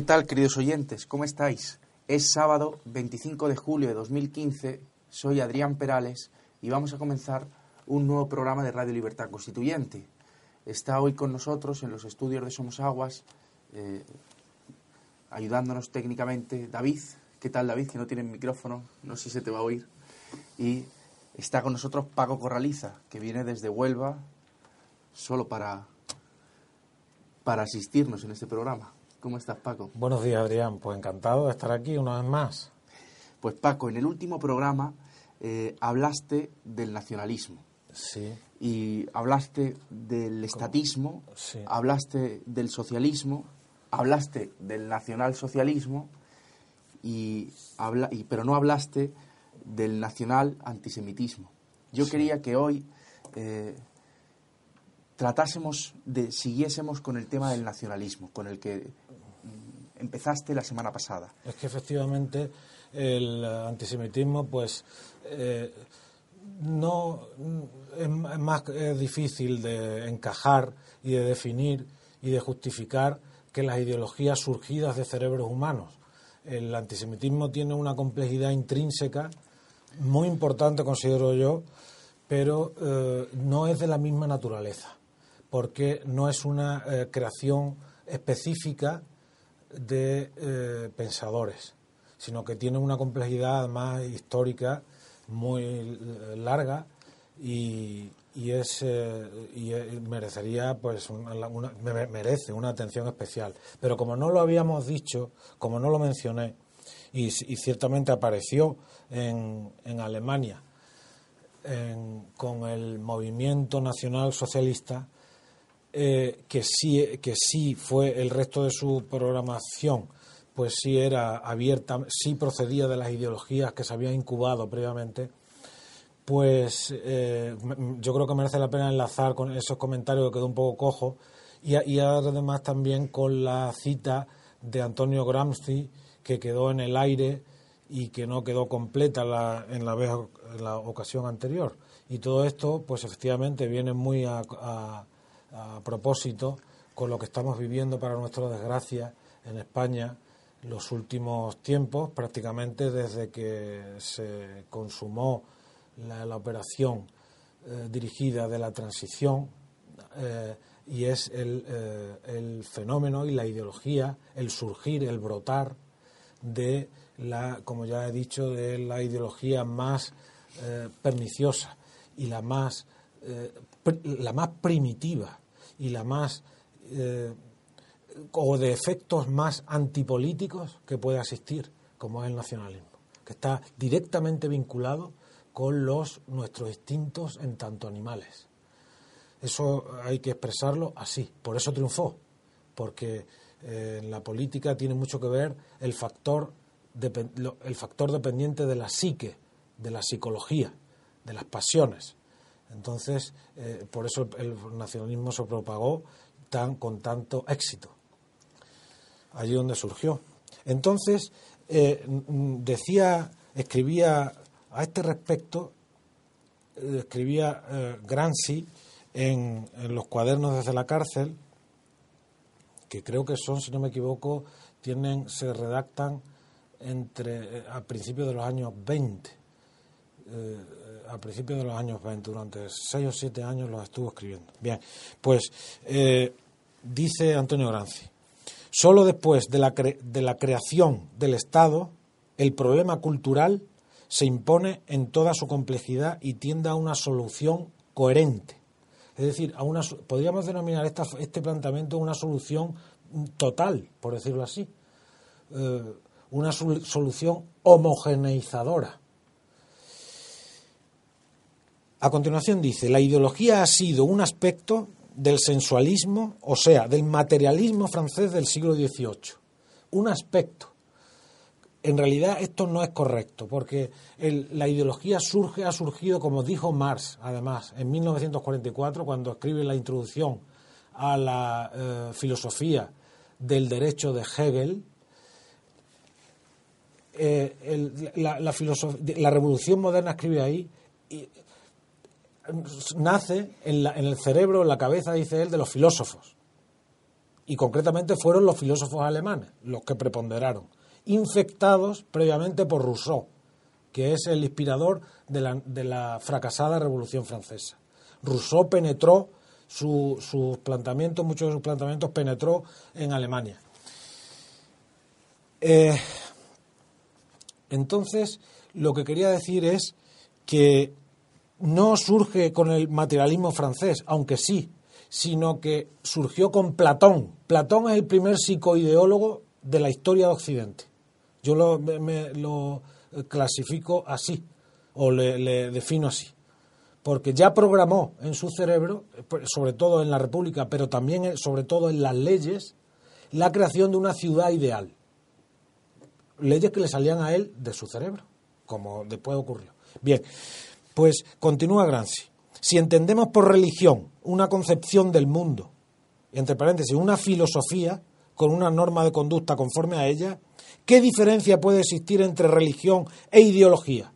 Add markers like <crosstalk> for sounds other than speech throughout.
¿Qué tal, queridos oyentes? ¿Cómo estáis? Es sábado 25 de julio de 2015, soy Adrián Perales y vamos a comenzar un nuevo programa de Radio Libertad Constituyente. Está hoy con nosotros en los estudios de Somos Aguas, eh, ayudándonos técnicamente, David. ¿Qué tal, David? Que no tiene micrófono, no sé si se te va a oír. Y está con nosotros Paco Corraliza, que viene desde Huelva solo para, para asistirnos en este programa. ¿Cómo estás, Paco? Buenos días, Adrián. Pues encantado de estar aquí una vez más. Pues, Paco, en el último programa eh, hablaste del nacionalismo. Sí. Y hablaste del estatismo, Sí. hablaste del socialismo, hablaste del nacionalsocialismo, y habla, y, pero no hablaste del nacional antisemitismo. Yo quería que hoy eh, tratásemos de, siguiésemos con el tema del nacionalismo, con el que empezaste la semana pasada. Es que efectivamente el antisemitismo, pues, eh, no es más difícil de encajar y de definir y de justificar que las ideologías surgidas de cerebros humanos. El antisemitismo tiene una complejidad intrínseca muy importante, considero yo, pero eh, no es de la misma naturaleza, porque no es una eh, creación específica de eh, pensadores, sino que tiene una complejidad más histórica muy eh, larga y, es eh, y merecería pues merece una atención especial. Pero como no lo habíamos dicho, como no lo mencioné y, ciertamente apareció en, en Alemania con el movimiento nacional socialista eh, que sí que sí fue el resto de su programación pues sí era abierta sí procedía de las ideologías que se habían incubado previamente pues eh, m- yo creo que merece la pena enlazar con esos comentarios que quedó un poco cojo y, y además también con la cita de Antonio Gramsci que quedó en el aire y que no quedó completa la- en, la en la ocasión anterior. Y todo esto, pues efectivamente, viene muy a, a- a propósito con lo que estamos viviendo, para nuestra desgracia, en España los últimos tiempos, prácticamente desde que se consumó la, operación eh, dirigida de la transición eh, y es el, eh, el fenómeno y la ideología, el surgir, el brotar de la, como ya he dicho, de la ideología más perniciosa y la más, la más primitiva y la más eh, o de efectos más antipolíticos que puede existir, como es el nacionalismo, que está directamente vinculado con los nuestros instintos en tanto animales. Eso hay que expresarlo así, por eso triunfó, porque eh, en la política tiene mucho que ver el factor, el factor dependiente de la psique, de la psicología, de las pasiones. Entonces, eh, por eso el nacionalismo se propagó tan, con tanto éxito, allí donde surgió. Entonces, eh, mm, decía, escribía a este respecto escribía eh, Gramsci en, los cuadernos desde la cárcel, que creo que son, si no me equivoco, tienen, se redactan entre a principios de los años 20. Eh, a principios de los años 20, durante seis o siete años los estuvo escribiendo. Bien, pues eh, dice Antonio Granzi, solo después de la, de la creación del Estado, el problema cultural se impone en toda su complejidad y tiende a una solución coherente. Es decir, a una, podríamos denominar esta, este planteamiento una solución total, por decirlo así. Eh, una solución homogeneizadora. A continuación dice, la ideología ha sido un aspecto del sensualismo, o sea, del materialismo francés del siglo XVIII. Un aspecto. En realidad esto no es correcto, porque la ideología surge, ha surgido, como dijo Marx, además, en 1944, cuando escribe la introducción a la eh, filosofía del derecho de Hegel, eh, la, la, revolución moderna escribe ahí, y, nace en, el cerebro, en la cabeza, dice él, de los filósofos. Y concretamente fueron los filósofos alemanes los que preponderaron, infectados previamente por Rousseau, que es el inspirador de la, de la fracasada Revolución Francesa. Rousseau penetró sus planteamientos, muchos de sus planteamientos penetró en Alemania. Eh, entonces, lo que quería decir es que no surge con el materialismo francés, aunque sí, sino que surgió con Platón. Platón es el primer psicoideólogo de la historia de Occidente. Yo lo, me, lo clasifico así, o le, defino así. Porque ya programó en su cerebro, sobre todo en la República, pero también sobre todo en las leyes, la creación de una ciudad ideal leyes que le salían a él de su cerebro, como después ocurrió. Bien, pues continúa Gramsci. Si entendemos por religión una concepción del mundo, entre paréntesis, una filosofía con una norma de conducta conforme a ella, ¿qué diferencia puede existir entre religión e ideología?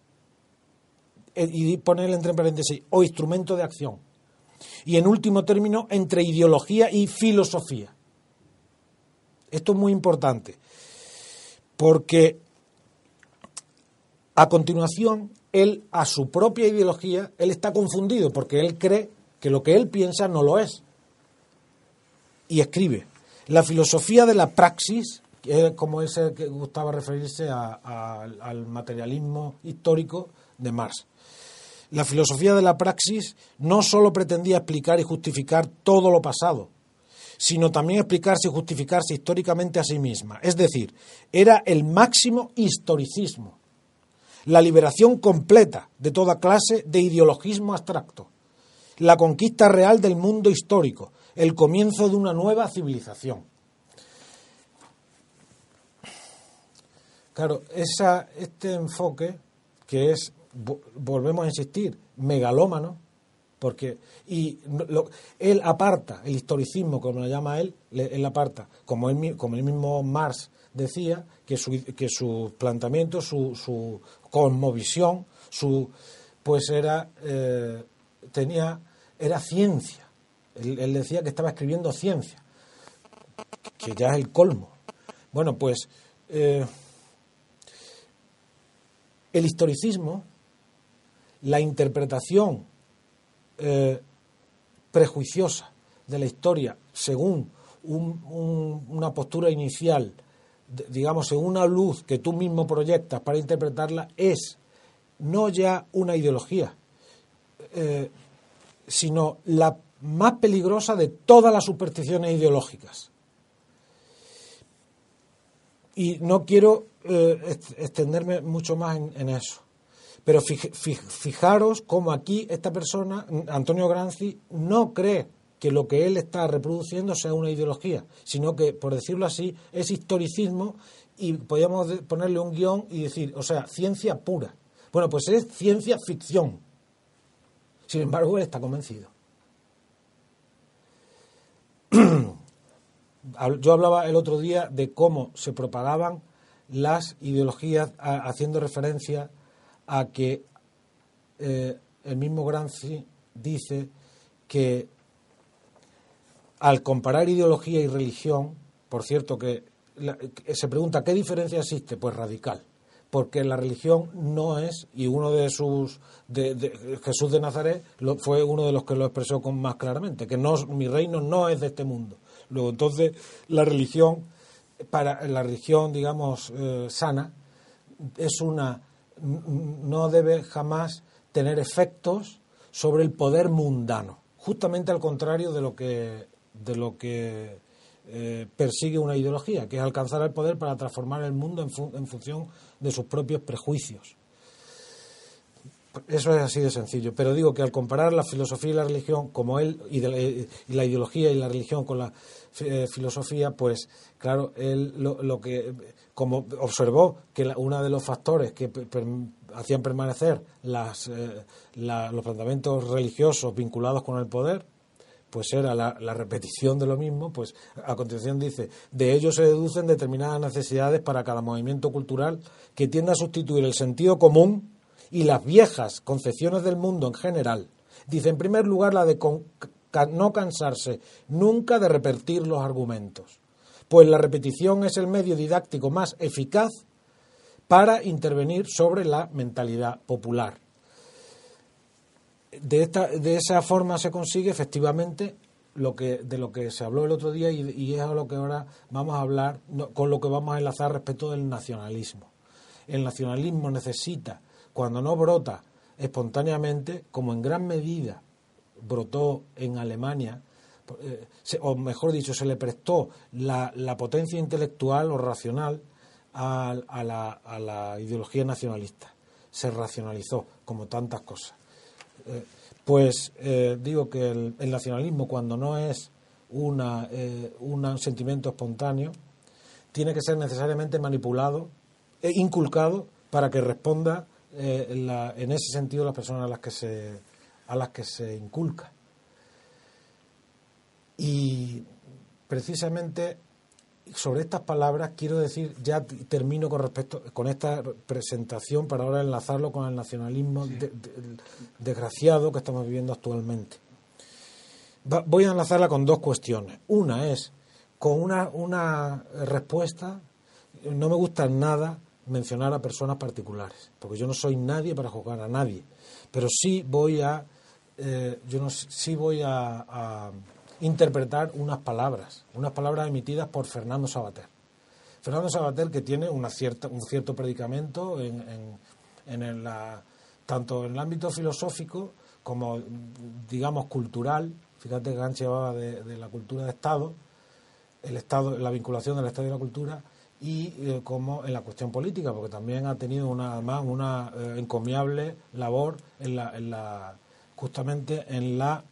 E, y ponerle entre paréntesis, o instrumento de acción. Y en último término, entre ideología y filosofía. Esto es muy importante porque a continuación él a su propia ideología, él está confundido porque él cree que lo que él piensa no lo es. Y escribe, la filosofía de la praxis, que es como ese que gustaba referirse al materialismo histórico de Marx. La filosofía de la praxis no sólo pretendía explicar y justificar todo lo pasado, sino también explicarse y justificarse históricamente a sí misma. Es decir, era el máximo historicismo, la liberación completa de toda clase de ideologismo abstracto, la conquista real del mundo histórico, el comienzo de una nueva civilización. Claro, esa, este enfoque que es, volvemos a insistir, megalómano, porque y él aparta el historicismo como lo llama él él aparta como él, como el mismo Marx decía que su que su planteamiento su, su cosmovisión su pues era eh, tenía era ciencia. Él, decía que estaba escribiendo ciencia que ya es el colmo. Bueno pues eh, el historicismo la interpretación eh, prejuiciosa de la historia según una postura inicial, digamos, en una luz que tú mismo proyectas para interpretarla, es no ya una ideología, eh, sino la más peligrosa de todas las supersticiones ideológicas. Y no quiero eh, extenderme mucho más en eso. Pero fijaros cómo aquí esta persona, Antonio Granzi, no cree que lo que él está reproduciendo sea una ideología, sino que, por decirlo así, es historicismo y podríamos ponerle un guion y decir, o sea, ciencia pura. Bueno, pues es ciencia ficción. Sin embargo, él está convencido. <clears throat> Yo hablaba el otro día de cómo se propagaban las ideologías haciendo referencia a que eh, el mismo Gramsci dice que al comparar ideología y religión, por cierto que se pregunta qué diferencia existe, pues radical, porque la religión no es y uno de sus de, Jesús de Nazaret fue uno de los que lo expresó con más claramente, que no mi reino no es de este mundo. Luego entonces la religión para la religión digamos eh, sana es una no debe jamás tener efectos sobre el poder mundano, justamente al contrario de lo que de lo que eh, persigue una ideología, que es alcanzar el poder para transformar el mundo en, función de sus propios prejuicios. Eso es así de sencillo. Pero digo que al comparar la filosofía y la religión, como él, y, la ideología y la religión con la eh, filosofía, pues claro, él lo, que, como observó que uno de los factores que hacían permanecer las, eh, los planteamientos religiosos vinculados con el poder, pues era la, repetición de lo mismo, pues a continuación dice, de ello se deducen determinadas necesidades para cada movimiento cultural que tienda a sustituir el sentido común y las viejas concepciones del mundo en general. Dice, en primer lugar, la de no cansarse nunca de repetir los argumentos, pues la repetición es el medio didáctico más eficaz para intervenir sobre la mentalidad popular de, esta, de esa forma se consigue efectivamente lo que, de lo que se habló el otro día y, es a lo que ahora vamos a hablar, con lo que vamos a enlazar respecto del nacionalismo. El nacionalismo necesita, cuando no brota espontáneamente, como en gran medida brotó en Alemania, eh, o mejor dicho, se le prestó la, la potencia intelectual o racional a, la, a la ideología nacionalista. Se racionalizó, como tantas cosas. Eh, pues eh, digo que el, nacionalismo, cuando no es una, eh, un sentimiento espontáneo, tiene que ser necesariamente manipulado e inculcado para que responda en, en, ese sentido las personas a las que se, a las que se inculca. Y precisamente sobre estas palabras quiero decir, ya termino con respecto con esta presentación para ahora enlazarlo con el nacionalismo desgraciado que estamos viviendo actualmente. voy a enlazarla con dos cuestiones. Una es con una, una respuesta, no me gusta nada mencionar a personas particulares, porque yo no soy nadie para juzgar a nadie, pero sí voy a, eh, yo no, sí voy a interpretar unas palabras, unas palabras emitidas por Fernando Sabater. Fernando Sabater que tiene una cierta, un cierto predicamento en, en, la, tanto en el ámbito filosófico como, digamos, cultural. Fíjate que Gantz llevaba de, la cultura de Estado, el Estado, la vinculación del Estado y la cultura, y eh, como en la cuestión política, porque también ha tenido una, además una eh, encomiable labor en la, en la, justamente en la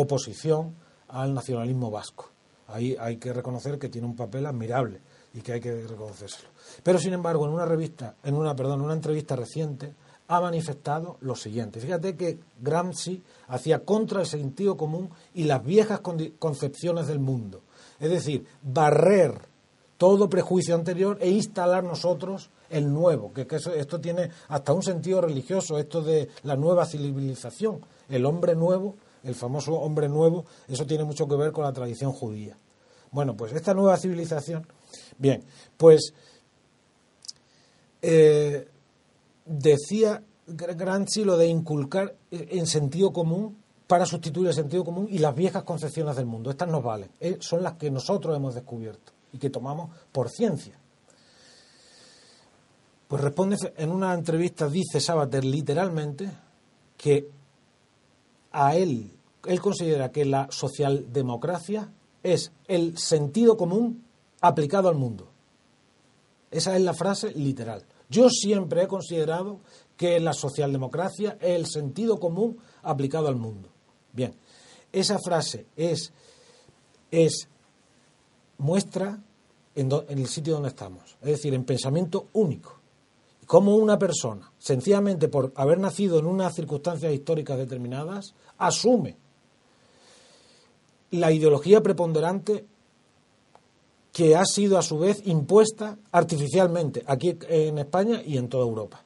oposición al nacionalismo vasco. Ahí hay que reconocer que tiene un papel admirable y que hay que reconocérselo. Pero sin embargo, en una revista, en una, perdón, una entrevista reciente, ha manifestado lo siguiente. Fíjate que Gramsci hacía contra el sentido común y las viejas concepciones del mundo. Es decir, barrer todo prejuicio anterior e instalar nosotros el nuevo, que, esto tiene hasta un sentido religioso, esto de la nueva civilización, el hombre nuevo el famoso hombre nuevo, eso tiene mucho que ver con la tradición judía. Bueno, pues esta nueva civilización, bien, pues eh, decía Gramsci lo de inculcar en sentido común para sustituir el sentido común y las viejas concepciones del mundo. Estas nos valen, eh, son las que nosotros hemos descubierto y que tomamos por ciencia. Pues responde en una entrevista, dice Sabater literalmente que a él, él considera que la socialdemocracia es el sentido común aplicado al mundo. Esa es la frase literal. Yo siempre he considerado que la socialdemocracia es el sentido común aplicado al mundo. Bien, esa frase es, es muestra en, en el sitio donde estamos, es decir, en pensamiento único cómo una persona, sencillamente por haber nacido en unas circunstancias históricas determinadas, asume la ideología preponderante que ha sido a su vez impuesta artificialmente aquí en España y en toda Europa.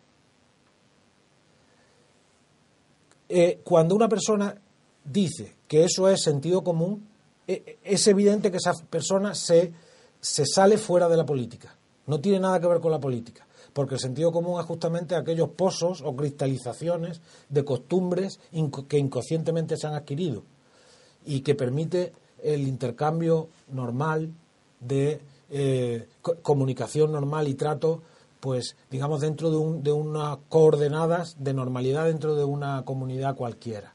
eh, cuando una persona dice que eso es sentido común, eh, es evidente que esa persona se, se sale fuera de la política. No tiene nada que ver con la política porque el sentido común es justamente aquellos pozos o cristalizaciones de costumbres que inconscientemente se han adquirido y que permite el intercambio normal de eh, comunicación normal y trato, pues digamos dentro de, de unas coordenadas de normalidad dentro de una comunidad cualquiera.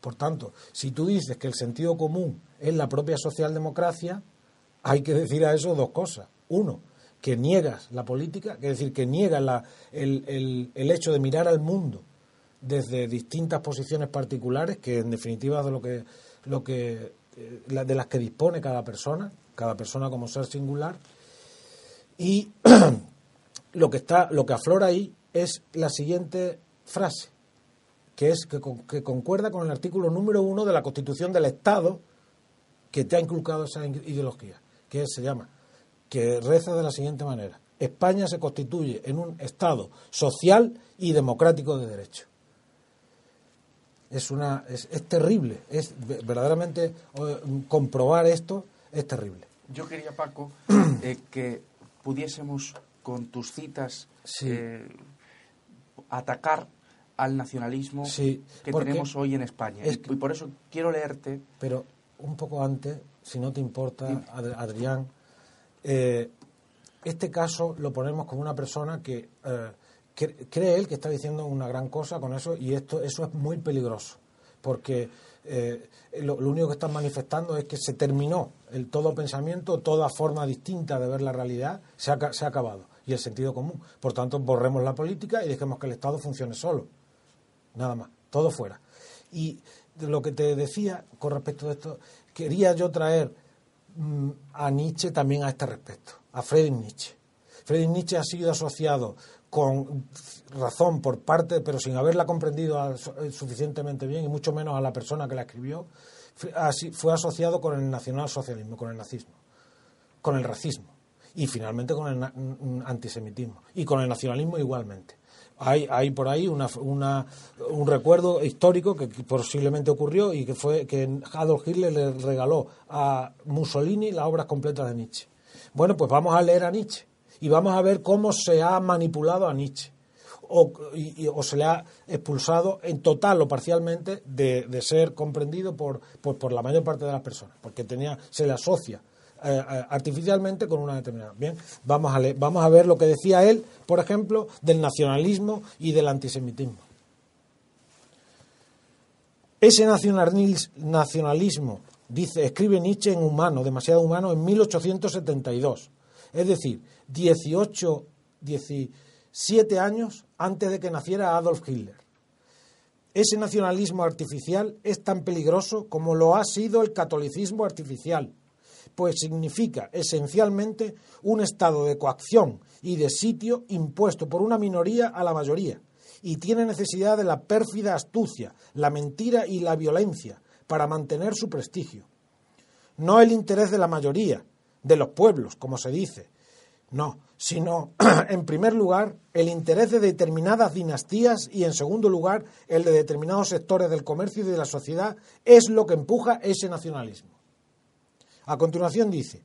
Por tanto, si tú dices que el sentido común es la propia socialdemocracia, hay que decir a eso dos cosas. Uno, que niegas la política, es decir, que niega el, hecho de mirar al mundo desde distintas posiciones particulares, que en definitiva es de lo que, lo que eh, de las que dispone cada persona, cada persona como ser singular, y <clears throat> lo que está, lo que aflora ahí es la siguiente frase, que es que, que concuerda con el artículo número uno de la Constitución del Estado que te ha inculcado esa ideología, que se llama que reza de la siguiente manera. España se constituye en un Estado social y democrático de derecho. Es, una, es, terrible, es verdaderamente comprobar esto es terrible. Yo quería, Paco, <clears throat> eh, que pudiésemos con tus citas eh, atacar al nacionalismo que tenemos hoy en España. y por eso quiero leerte. Pero un poco antes, si no te importa, Adrián, eh, este caso lo ponemos como una persona que, eh, cree él que está diciendo una gran cosa con eso y esto eso es muy peligroso porque eh, lo, único que están manifestando es que se terminó el todo pensamiento, toda forma distinta de ver la realidad se ha, se ha acabado y el sentido común. Por tanto, borremos la política y dejemos que el Estado funcione solo. Nada más, todo fuera. Y lo que te decía con respecto a esto, quería yo traer a Nietzsche también a este respecto, a Friedrich Nietzsche. Friedrich Nietzsche ha sido asociado con razón por parte, pero sin haberla comprendido eh, suficientemente bien y mucho menos a la persona que la escribió, fue asociado con el nacionalsocialismo, con el nazismo, con el racismo y finalmente con el antisemitismo y con el nacionalismo igualmente. Hay, hay por ahí una, un recuerdo histórico que posiblemente ocurrió y que fue que Adolf Hitler le regaló a Mussolini las obras completas de Nietzsche. Bueno, pues vamos a leer a Nietzsche y vamos a ver cómo se ha manipulado a Nietzsche o, se le ha expulsado en total o parcialmente de, ser comprendido por, por, por, la mayor parte de las personas, porque tenía, se le asocia eh, eh, artificialmente con una determinada. Bien, vamos a, vamos a ver lo que decía él, por ejemplo, del nacionalismo y del antisemitismo. Ese nacionalismo, dice, escribe Nietzsche en Humano, demasiado humano, en 1872. Es decir, 18, 17 años antes de que naciera Adolf Hitler. Ese nacionalismo artificial es tan peligroso como lo ha sido el catolicismo artificial pues significa esencialmente un estado de coacción y de sitio impuesto por una minoría a la mayoría, y tiene necesidad de la pérfida astucia, la mentira y la violencia para mantener su prestigio. No el interés de la mayoría, de los pueblos, como se dice, no, sino, <clears throat> en primer lugar, el interés de determinadas dinastías y, en segundo lugar, el de determinados sectores del comercio y de la sociedad es lo que empuja ese nacionalismo. A continuación dice,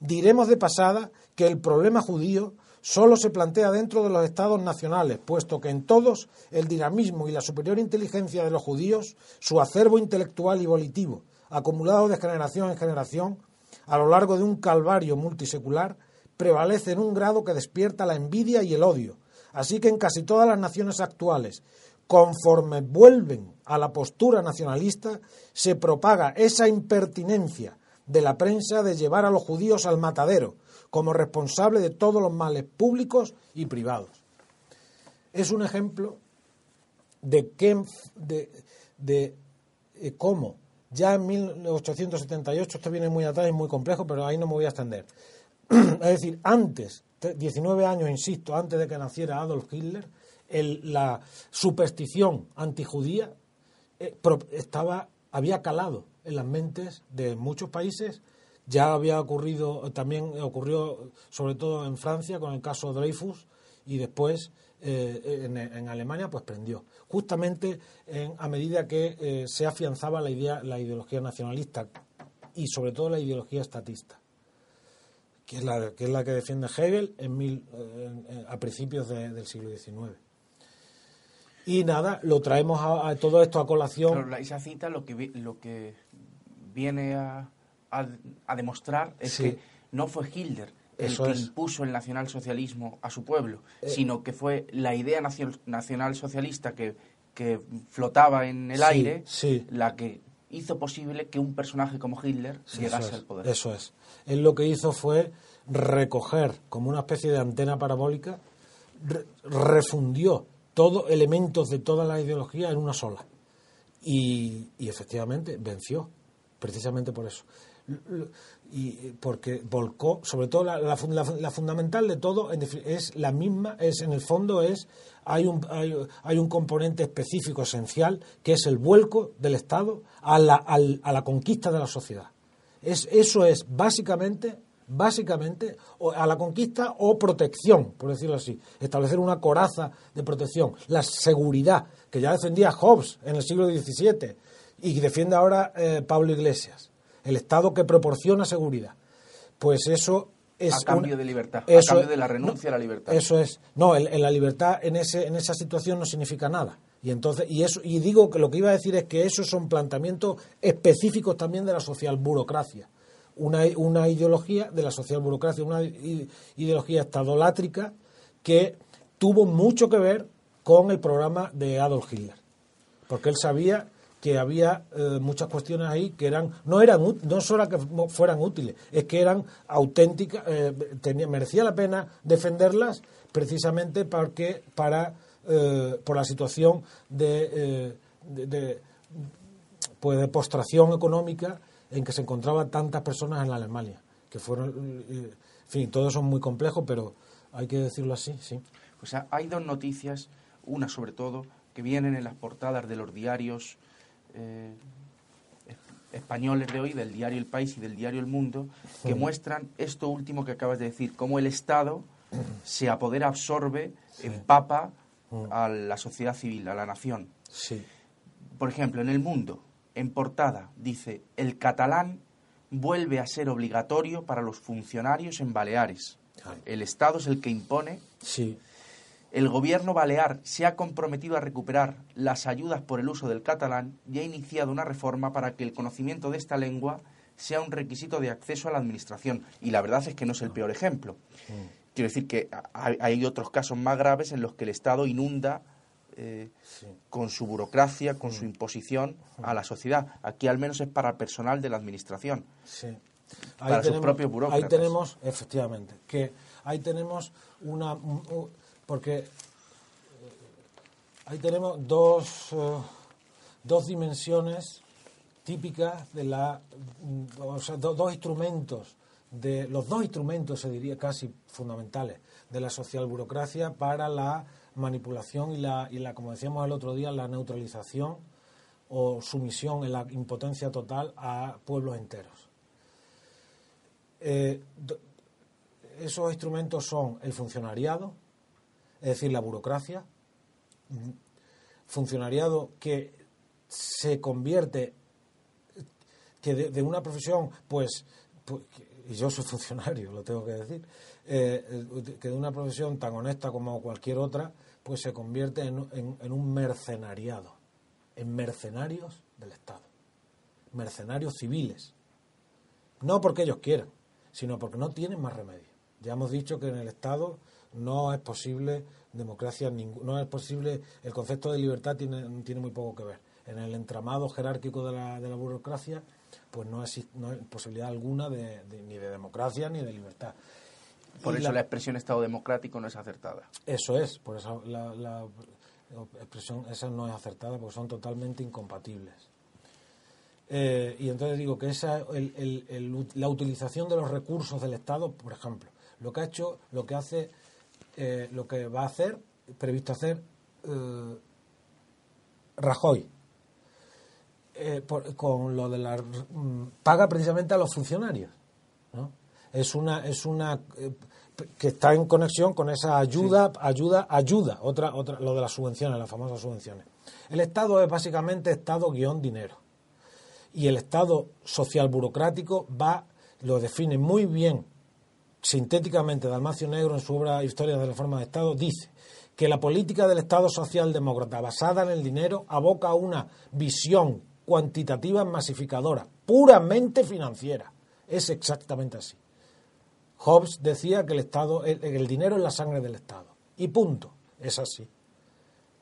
diremos de pasada que el problema judío solo se plantea dentro de los estados nacionales, puesto que en todos el dinamismo y la superior inteligencia de los judíos, su acervo intelectual y volitivo, acumulado de generación en generación, a lo largo de un calvario multisecular, prevalece en un grado que despierta la envidia y el odio. Así que en casi todas las naciones actuales, conforme vuelven a la postura nacionalista, se propaga esa impertinencia de la prensa de llevar a los judíos al matadero como responsable de todos los males públicos y privados. Es un ejemplo de, de, eh, cómo ya en 1878, esto viene muy atrás y muy complejo, pero ahí no me voy a extender. <clears throat> es decir, antes, 19 años, insisto, antes de que naciera Adolf Hitler, la superstición antijudía eh, estaba, había calado en las mentes de muchos países. Ya había ocurrido, también ocurrió sobre todo en Francia con el caso Dreyfus y después eh, en, Alemania, pues prendió. Justamente a medida que eh, se afianzaba la idea, la ideología nacionalista y sobre todo la ideología estatista, que es la que, es la que defiende Hegel en mil, a principios del siglo XIX. Y nada, lo traemos a, todo esto a colación. Pero esa cita lo que, lo que viene a, a, demostrar es que no fue Hitler el que impuso el nacionalsocialismo a su pueblo, eh. sino que fue la idea nacionalsocialista que, que flotaba en el aire la que hizo posible que un personaje como Hitler llegase al poder. Eso es. Él lo que hizo fue recoger como una especie de antena parabólica, refundió todos elementos de toda la ideología en una sola. Y, efectivamente venció, precisamente por eso. Y porque volcó, sobre todo la, fundamental de todo es la misma, es en el fondo es hay un, hay, un componente específico esencial que es el vuelco del Estado a la, a la conquista de la sociedad. Es, eso es básicamente básicamente a la conquista o protección, por decirlo así, establecer una coraza de protección, la seguridad, que ya defendía Hobbes en el siglo XVII y defiende ahora eh, Pablo Iglesias, el Estado que proporciona seguridad. Pues eso es... A cambio de libertad, a cambio de la renuncia a la libertad. Eso es. No, en la libertad en, ese, en esa situación no significa nada. Y entonces, y eso, y digo que lo que iba a decir es que esos son planteamientos específicos también de la social burocracia una, una ideología de la socialburocracia, una ideología estadolátrica que tuvo mucho que ver con el programa de Adolf Hitler, porque él sabía que había eh, muchas cuestiones ahí que eran no eran no solo que fueran útiles, es que eran auténticas, eh, merecía la pena defenderlas precisamente porque para eh, por la situación de, de, pues de postración económica en que se encontraban tantas personas en la Alemania, que fueron, eh, en fin, todos son muy complejos, pero hay que decirlo así, sí. Sea, hay dos noticias, una sobre todo, que vienen en las portadas de los diarios eh, españoles de hoy, del diario El País y del diario El Mundo, que muestran esto último que acabas de decir, cómo el Estado se apodera, absorbe, empapa a la sociedad civil, a la nación. Sí. Por ejemplo, en El Mundo, en portada dice, el catalán vuelve a ser obligatorio para los funcionarios en Baleares. El Estado es el que impone. Sí. El gobierno balear se ha comprometido a recuperar las ayudas por el uso del catalán y ha iniciado una reforma para que el conocimiento de esta lengua sea un requisito de acceso a la administración. Y la verdad es que no es el peor ejemplo. Mm. Quiero decir que hay otros casos más graves en los que el Estado inunda eh, con su burocracia, con su mm. imposición a la sociedad. Aquí al menos es para el personal de la administración. Sí. para sus propios burócratas. Ahí tenemos, efectivamente, que ahí tenemos una... porque eh, ahí tenemos dos, eh, dos dimensiones típicas de la... Mm, o sea, dos instrumentos, de los dos instrumentos, se diría casi fundamentales, de la social burocracia para la manipulación y la, y la, como decíamos el otro día, la neutralización o sumisión en la impotencia total a pueblos enteros. Eh, esos instrumentos son el funcionariado, es decir, la burocracia, funcionariado que se convierte, que de, una profesión, pues, pues, y yo soy <laughs> funcionario, lo tengo que decir, eh, que de una profesión tan honesta como cualquier otra, pues se convierte en, un mercenariado, en mercenarios del Estado, mercenarios civiles. No porque ellos quieran, sino porque no tienen más remedio. Ya hemos dicho que en el Estado no es posible democracia, no es posible, el concepto de libertad tiene, tiene muy poco que ver. En el entramado jerárquico de la, de la burocracia, pues no, existe, no hay posibilidad alguna de, ni de democracia ni de libertad. Por eso la, expresión Estado democrático no es acertada. Eso es, por eso la, expresión esa no es acertada porque son totalmente incompatibles. Eh, y entonces digo que esa la utilización de los recursos del Estado, por ejemplo, lo que ha hecho, lo que hace, eh, lo que va a hacer, previsto hacer eh, Rajoy, con lo de la mm, paga precisamente a los funcionarios, ¿no? es una es una eh, que está en conexión con esa ayuda, ayuda, ayuda, otra, otra, lo de las subvenciones, las famosas subvenciones. El Estado es básicamente Estado guion dinero. Y el Estado social burocrático va, lo define muy bien, sintéticamente, Dalmacio Negro en su obra Historia de la Forma de Estado, dice que la política del Estado socialdemócrata basada en el dinero aboca a una visión cuantitativa masificadora, puramente financiera. Es exactamente así. Hobbes decía que el Estado, el, dinero es la sangre del Estado. Y punto. Es así.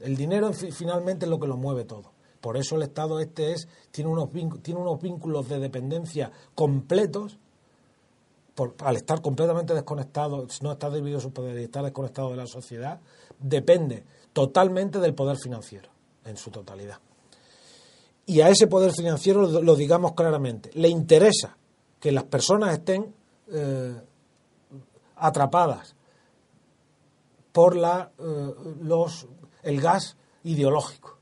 El dinero finalmente es lo que lo mueve todo. Por eso el Estado este es, tiene, unos, tiene unos vínculos de dependencia completos, al estar completamente desconectado, no estar dividido su poder y estar desconectado de la sociedad, depende totalmente del poder financiero, en su totalidad. Y a ese poder financiero, lo, digamos claramente, le interesa que las personas estén eh, atrapadas por la, eh, los, el gas ideológico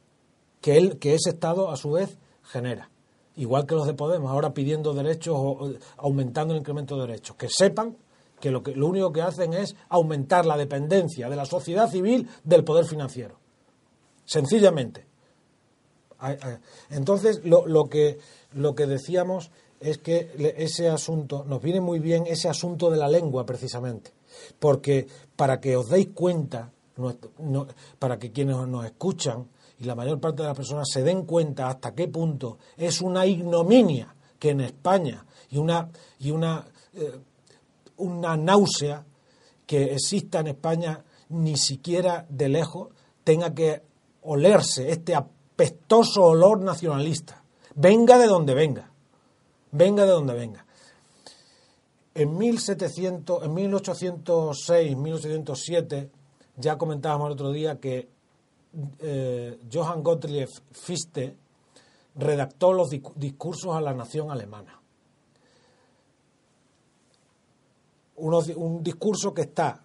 que, él, que ese Estado a su vez genera. Igual que los de Podemos, ahora pidiendo derechos o aumentando el incremento de derechos. Que sepan que lo, que lo único que hacen es aumentar la dependencia de la sociedad civil del poder financiero. Sencillamente. Entonces, lo, lo, que, lo que decíamos es que ese asunto, nos viene muy bien ese asunto de la lengua precisamente, porque para que os deis cuenta, para que quienes nos escuchan y la mayor parte de las personas se den cuenta hasta qué punto es una ignominia que en España y una, y una, eh, una náusea que exista en España ni siquiera de lejos tenga que olerse este apestoso olor nacionalista, venga de donde venga venga de donde venga. En 1700, en 1806, 1807, ya comentábamos el otro día que eh, Johann Gottlieb Fichte redactó los discursos a la nación alemana. un discurso que está,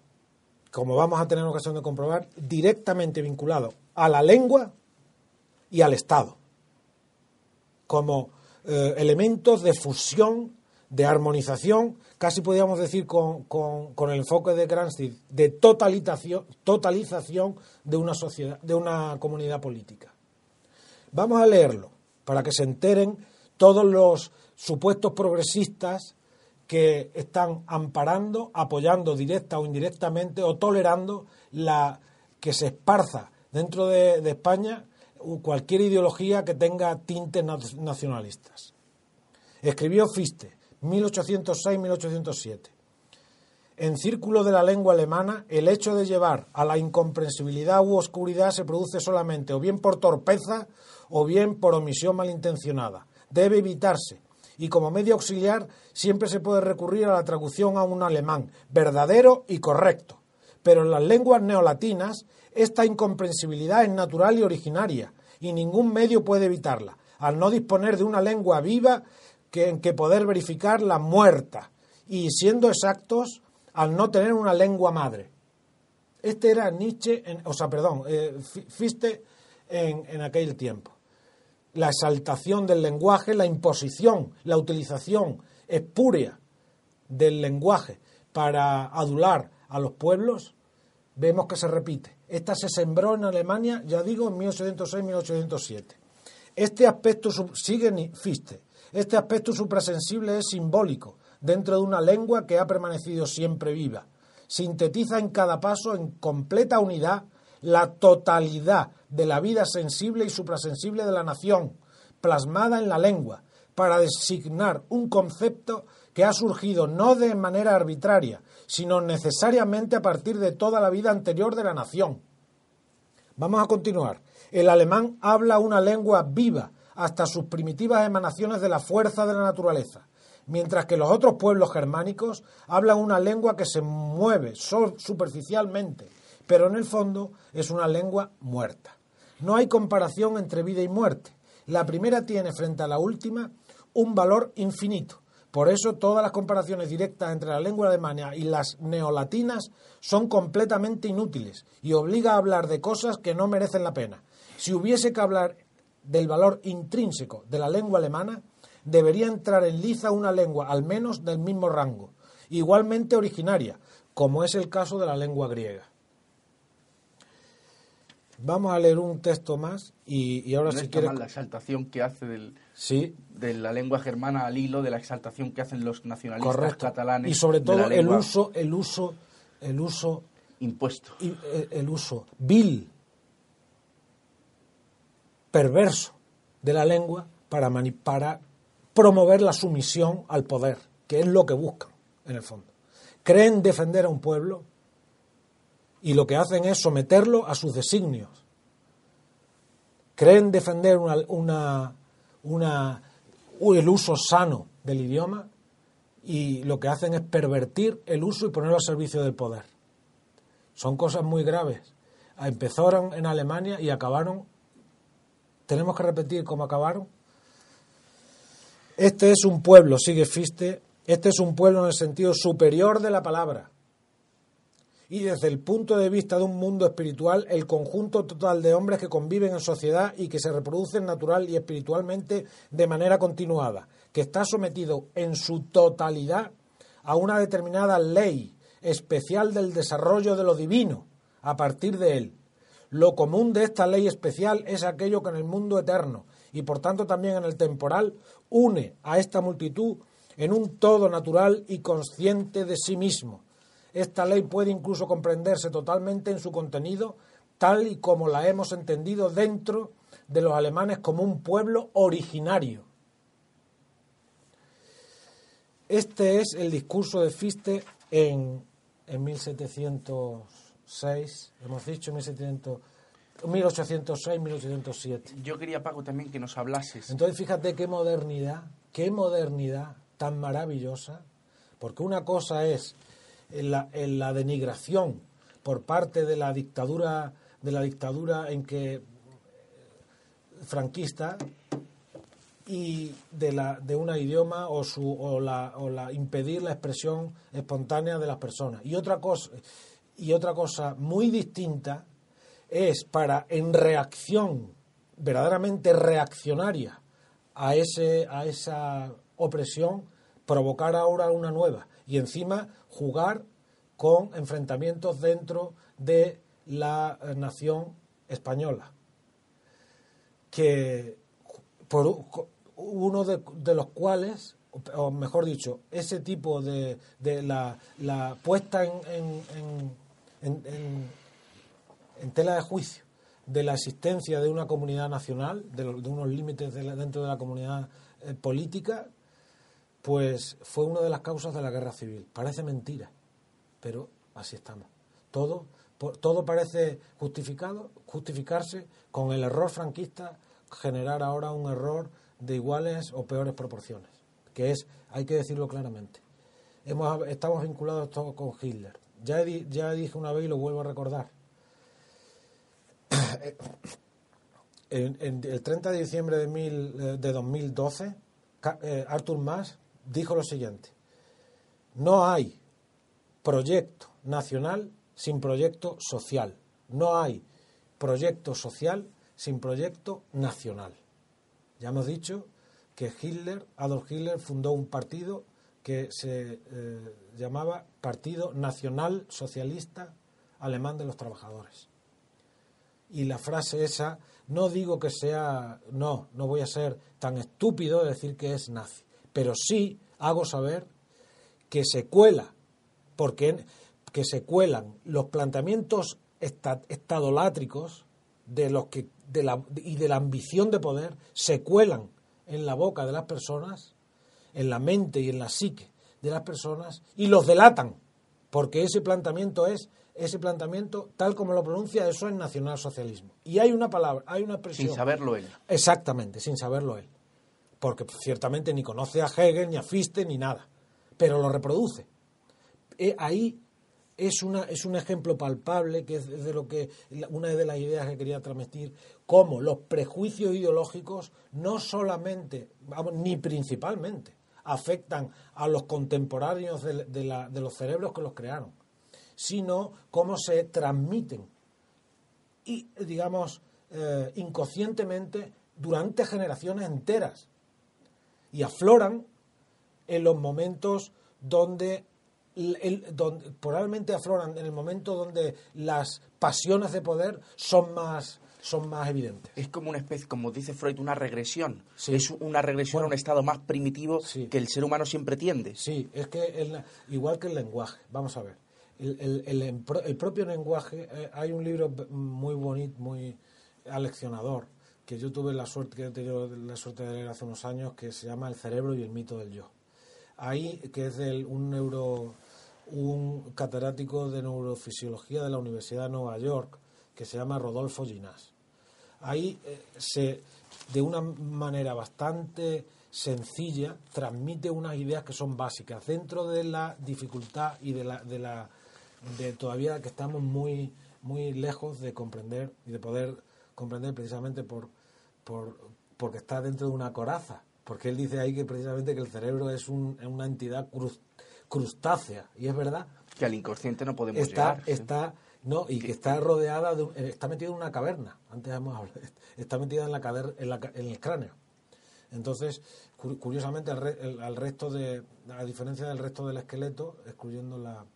como vamos a tener ocasión de comprobar, directamente vinculado a la lengua y al Estado, como eh, elementos de fusión, de armonización, casi podríamos decir con, con, el enfoque de Gramsci, de totalización, totalización de una sociedad, de una comunidad política. Vamos a leerlo para que se enteren todos los supuestos progresistas que están amparando, apoyando directa o indirectamente o tolerando la que se esparza dentro de España cualquier ideología que tenga tintes nacionalistas. Escribió Fichte, 1806-1807. En círculo de la lengua alemana, el hecho de llevar a la incomprensibilidad u oscuridad se produce solamente o bien por torpeza o bien por omisión malintencionada. Debe evitarse, y como medio auxiliar siempre se puede recurrir a la traducción a un alemán verdadero y correcto. Pero en las lenguas neolatinas esta incomprensibilidad es natural y originaria, y ningún medio puede evitarla, al no disponer de una lengua viva que, en que poder verificar la muerta, y siendo exactos, al no tener una lengua madre. Este era Nietzsche, o sea, perdón, eh, Fichte en, en aquel tiempo. La exaltación del lenguaje, la imposición, la utilización espúrea del lenguaje para adular a los pueblos, vemos que se repite. Esta se sembró en Alemania, ya digo, en 1806-1807. Este aspecto, sigue Fichte, este aspecto suprasensible es simbólico dentro de una lengua que ha permanecido siempre viva. Sintetiza en cada paso, en completa unidad, la totalidad de la vida sensible y suprasensible de la nación, plasmada en la lengua, para designar un concepto que ha surgido no de manera arbitraria, sino necesariamente a partir de toda la vida anterior de la nación. Vamos a continuar. El alemán habla una lengua viva hasta sus primitivas emanaciones de la fuerza de la naturaleza, mientras que los otros pueblos germánicos hablan una lengua que se mueve superficialmente, pero en el fondo es una lengua muerta. No hay comparación entre vida y muerte. La primera tiene frente a la última un valor infinito, por eso todas las comparaciones directas entre la lengua alemana y las neolatinas son completamente inútiles y obliga a hablar de cosas que no merecen la pena. Si hubiese que hablar del valor intrínseco de la lengua alemana, debería entrar en liza una lengua al menos del mismo rango igualmente originarias, como es el caso de la lengua griega. Vamos a leer un texto más y, ahora no si quieres... la exaltación que hace del, sí. de la lengua germana al hilo de la exaltación que hacen los nacionalistas catalanes. Y sobre todo el uso, el uso, el uso impuesto. El, eh, el uso vil, perverso de la lengua para, para promover la sumisión al poder, que es lo que buscan, en el fondo. Creen defender a un pueblo y lo que hacen es someterlo a sus designios. Creen defender una, una, una, el uso sano del idioma y lo que hacen es pervertir el uso y ponerlo al servicio del poder. Son cosas muy graves. Empezaron en Alemania y acabaron. Tenemos que repetir cómo acabaron. Este es un pueblo, sigue Fiste, este es un pueblo en el sentido superior de la palabra. Y desde el punto de vista de un mundo espiritual, el conjunto total de hombres que conviven en sociedad y que se reproducen natural y espiritualmente de manera continuada, que está sometido en su totalidad a una determinada ley especial del desarrollo de lo divino a partir de él. Lo común de esta ley especial es aquello que en el mundo eterno y por tanto también en el temporal une a esta multitud en un todo natural y consciente de sí mismo. Esta ley puede incluso comprenderse totalmente en su contenido tal y como la hemos entendido dentro de los alemanes como un pueblo originario. Este es el discurso de Fichte en en 1706, hemos dicho 1700, 1806, 1807. Yo quería, Paco, también que nos hablases. Entonces, fíjate qué modernidad, qué modernidad tan maravillosa, porque una cosa es la, la denigración por parte de la dictadura, de la dictadura en que franquista y de, la, de una idioma o, su, o, la, o la impedir la expresión espontánea de las personas. Y otra cosa, y otra cosa muy distinta es para en reacción verdaderamente reaccionaria a ese a esa opresión provocar ahora una nueva y encima jugar con enfrentamientos dentro de la nación española. Que por, uno de, los cuales, o mejor dicho, ese tipo de, de la, la, puesta en, en, tela de juicio de la existencia de una comunidad nacional, de, unos límites dentro de la comunidad eh, política, pues fue una de las causas de la guerra civil. Parece mentira, pero así estamos. Todo, todo parece justificado, justificarse con el error franquista, generar ahora un error de iguales o peores proporciones, que es, hay que decirlo claramente. Hemos, estamos vinculados todos con Hitler. Ya, dije una vez y lo vuelvo a recordar. <coughs> En, el 30 de diciembre de, mil, de 2012, eh, Arthur Mas dijo lo siguiente: No hay proyecto nacional sin proyecto social. No hay proyecto social sin proyecto nacional. Ya hemos dicho que Hitler, Adolf Hitler, fundó un partido que se eh, llamaba Partido Nacional Socialista Alemán de los Trabajadores. Y la frase esa, no digo que sea, no, no voy a ser tan estúpido de decir que es nazi, pero sí hago saber que se cuela, porque que se cuelan los planteamientos estadolátricos de los que de la, y de la ambición de poder se cuelan en la boca de las personas, en la mente y en la psique de las personas y los delatan, porque ese planteamiento es ese planteamiento tal como lo pronuncia eso es nacionalsocialismo. Y hay una palabra, hay una expresión sin saberlo él. Exactamente, sin saberlo él. Porque ciertamente ni conoce a Hegel ni a Fichte ni nada, pero lo reproduce. Eh, ahí es, una, es un ejemplo palpable, que es de lo que una de las ideas que quería transmitir, cómo los prejuicios ideológicos no solamente, vamos, ni principalmente, afectan a los contemporáneos de, los cerebros que los crearon, sino cómo se transmiten y, digamos, eh, inconscientemente durante generaciones enteras. Y afloran en los momentos donde donde, probablemente afloran en el momento donde las pasiones de poder son más son más evidentes. Es como una especie, como dice Freud, una regresión. Es una regresión a un estado más primitivo que el ser humano siempre tiende. Sí, es que igual que el lenguaje. Vamos a ver. El, el, el, propio lenguaje, eh, hay un libro muy bonito, muy aleccionador, que yo tuve la suerte, que he tenido la suerte de leer hace unos años, que se llama El cerebro y el mito del yo. Ahí, que es de un neuro un catedrático de neurofisiología de la Universidad de Nueva York, que se llama Rodolfo Ginás. Ahí eh, se, de una manera bastante sencilla, transmite unas ideas que son básicas. Dentro de la dificultad y de la, de la de todavía que estamos muy muy lejos de comprender y de poder comprender precisamente por, por porque está dentro de una coraza. Porque él dice ahí que precisamente que el cerebro es una entidad crustácea. Y es verdad. Que al inconsciente no podemos está, llegar está no, y que está rodeada, de, eh, está metido en una caverna, antes hemos hablado, está metida en, la, en, el cráneo. Entonces, curiosamente, al, resto de, a diferencia del resto del esqueleto, excluyendo la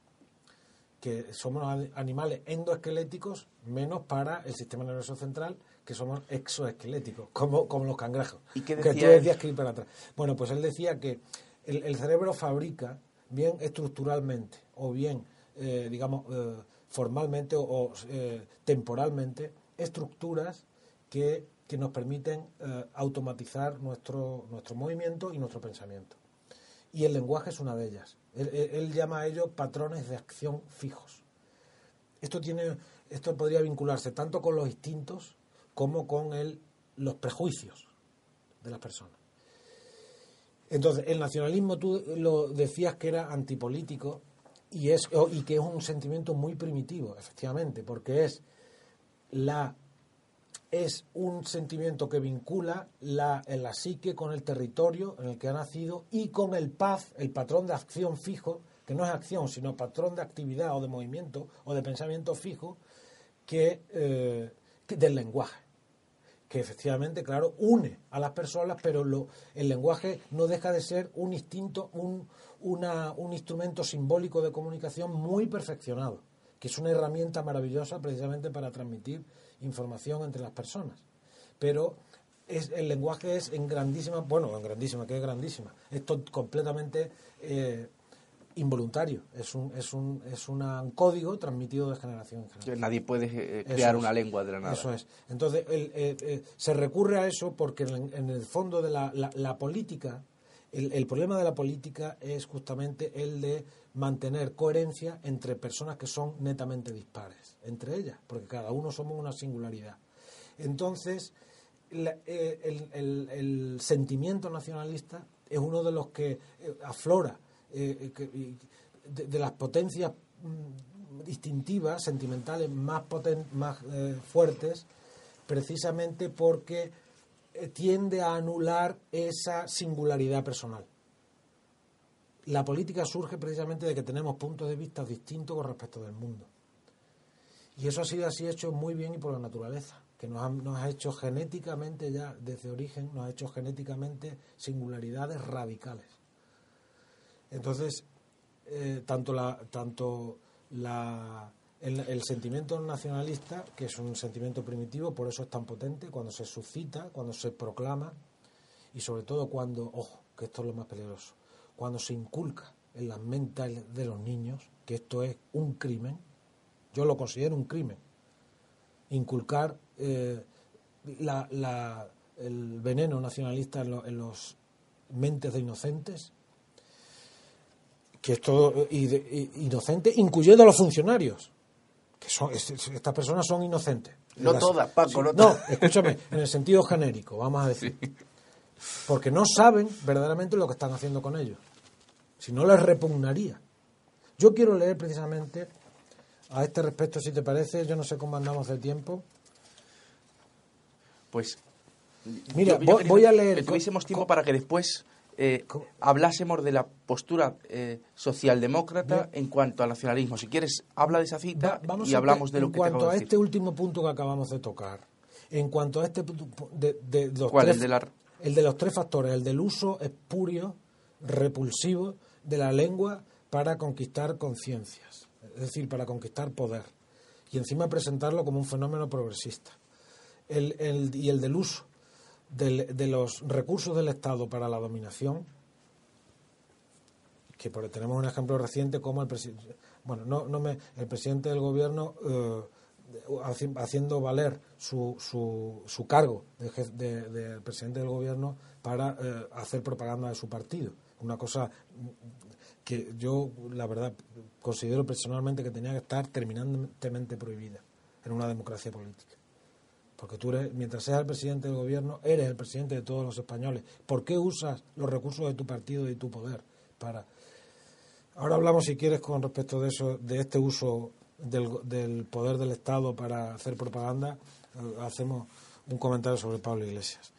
que somos animales endoesqueléticos, menos para el sistema nervioso central, que somos exoesqueléticos, como, como los cangrejos. ¿Y qué decía que tú decías que ir para atrás. Bueno, pues él decía que el, cerebro fabrica, bien estructuralmente, o bien, eh, digamos, eh, formalmente o, eh, temporalmente estructuras que, nos permiten eh, automatizar nuestro, nuestro movimiento y nuestro pensamiento. Y el lenguaje es una de ellas. Él, llama a ello patrones de acción fijos. Esto, tiene, esto podría vincularse tanto con los instintos como con el, los prejuicios de las personas. Entonces, el nacionalismo tú lo decías que era antipolítico y, es, y que es un sentimiento muy primitivo, efectivamente, porque es, la, es un sentimiento que vincula la, la psique con el territorio en el que ha nacido y con el paz, el patrón de acción fijo, que no es acción, sino patrón de actividad o de movimiento o de pensamiento fijo que, eh, del lenguaje que efectivamente, claro, une a las personas, pero lo, el lenguaje no deja de ser un instinto, un, un instrumento simbólico de comunicación muy perfeccionado, que es una herramienta maravillosa precisamente para transmitir información entre las personas. Pero es, el lenguaje es en grandísima, bueno, en grandísima, que es grandísima, esto completamente eh, involuntario, es un, es un, es un código transmitido de generación en generación. Nadie puede eh, crear una lengua de la nada. Eso es. Entonces, eh, eh, se recurre a eso porque en, el fondo de la, la, política, el, el, problema de la política es justamente el de mantener coherencia entre personas que son netamente dispares, entre ellas, porque cada uno somos una singularidad. Entonces, el, el, el sentimiento nacionalista es uno de los que aflora eh, eh, de, las potencias mm, distintivas, sentimentales más, más eh, fuertes, precisamente porque tiende a anular esa singularidad personal. La política surge precisamente de que tenemos puntos de vista distintos con respecto del mundo. Y eso ha sido así hecho muy bien y por la naturaleza, que nos ha, nos ha hecho genéticamente ya, desde origen, nos ha hecho genéticamente singularidades radicales. Entonces, eh, tanto, la, tanto la, el, sentimiento nacionalista, que es un sentimiento primitivo, por eso es tan potente, cuando se suscita, cuando se proclama, y sobre todo cuando, ojo, que esto es lo más peligroso, cuando se inculca en las mentes de los niños que esto es un crimen, yo lo considero un crimen, inculcar eh, la, el veneno nacionalista en, en los mentes de inocentes que es todo inocente, incluyendo a los funcionarios. Que son, estas personas son inocentes. No todas, Paco, no, no escúchame, en el sentido genérico, vamos a decir. Porque no saben verdaderamente lo que están haciendo con ellos. Si no les repugnaría. Yo quiero leer precisamente a este respecto, si te parece, yo no sé cómo andamos de tiempo. Pues. Mira, voy, a leer. Que tuviésemos tiempo para que después eh, hablásemos de la postura eh, socialdemócrata en cuanto al nacionalismo. Si quieres, habla de esa cita y hablamos de lo que En cuanto a este último punto que acabamos de tocar, en cuanto a este de, de los ¿Cuál? Tres, el, de la... el de los tres factores, el del uso espurio, repulsivo de la lengua para conquistar conciencias, es decir, para conquistar poder, y encima presentarlo como un fenómeno progresista. El, el, y el del uso de los recursos del Estado para la dominación, que por, tenemos un ejemplo reciente como el presidente, bueno, no, no me, el presidente del gobierno eh, haciendo valer su, su, su cargo de, de, de, presidente del gobierno para eh, hacer propaganda de su partido. Una cosa que yo, la verdad, considero personalmente que tenía que estar terminantemente prohibida en una democracia política. Porque tú eres, mientras seas el presidente del gobierno, eres el presidente de todos los españoles. ¿Por qué usas los recursos de tu partido y tu poder para Ahora hablamos, si quieres, con respecto de eso, de este uso del, poder del Estado para hacer propaganda. Eh, hacemos un comentario sobre Pablo Iglesias.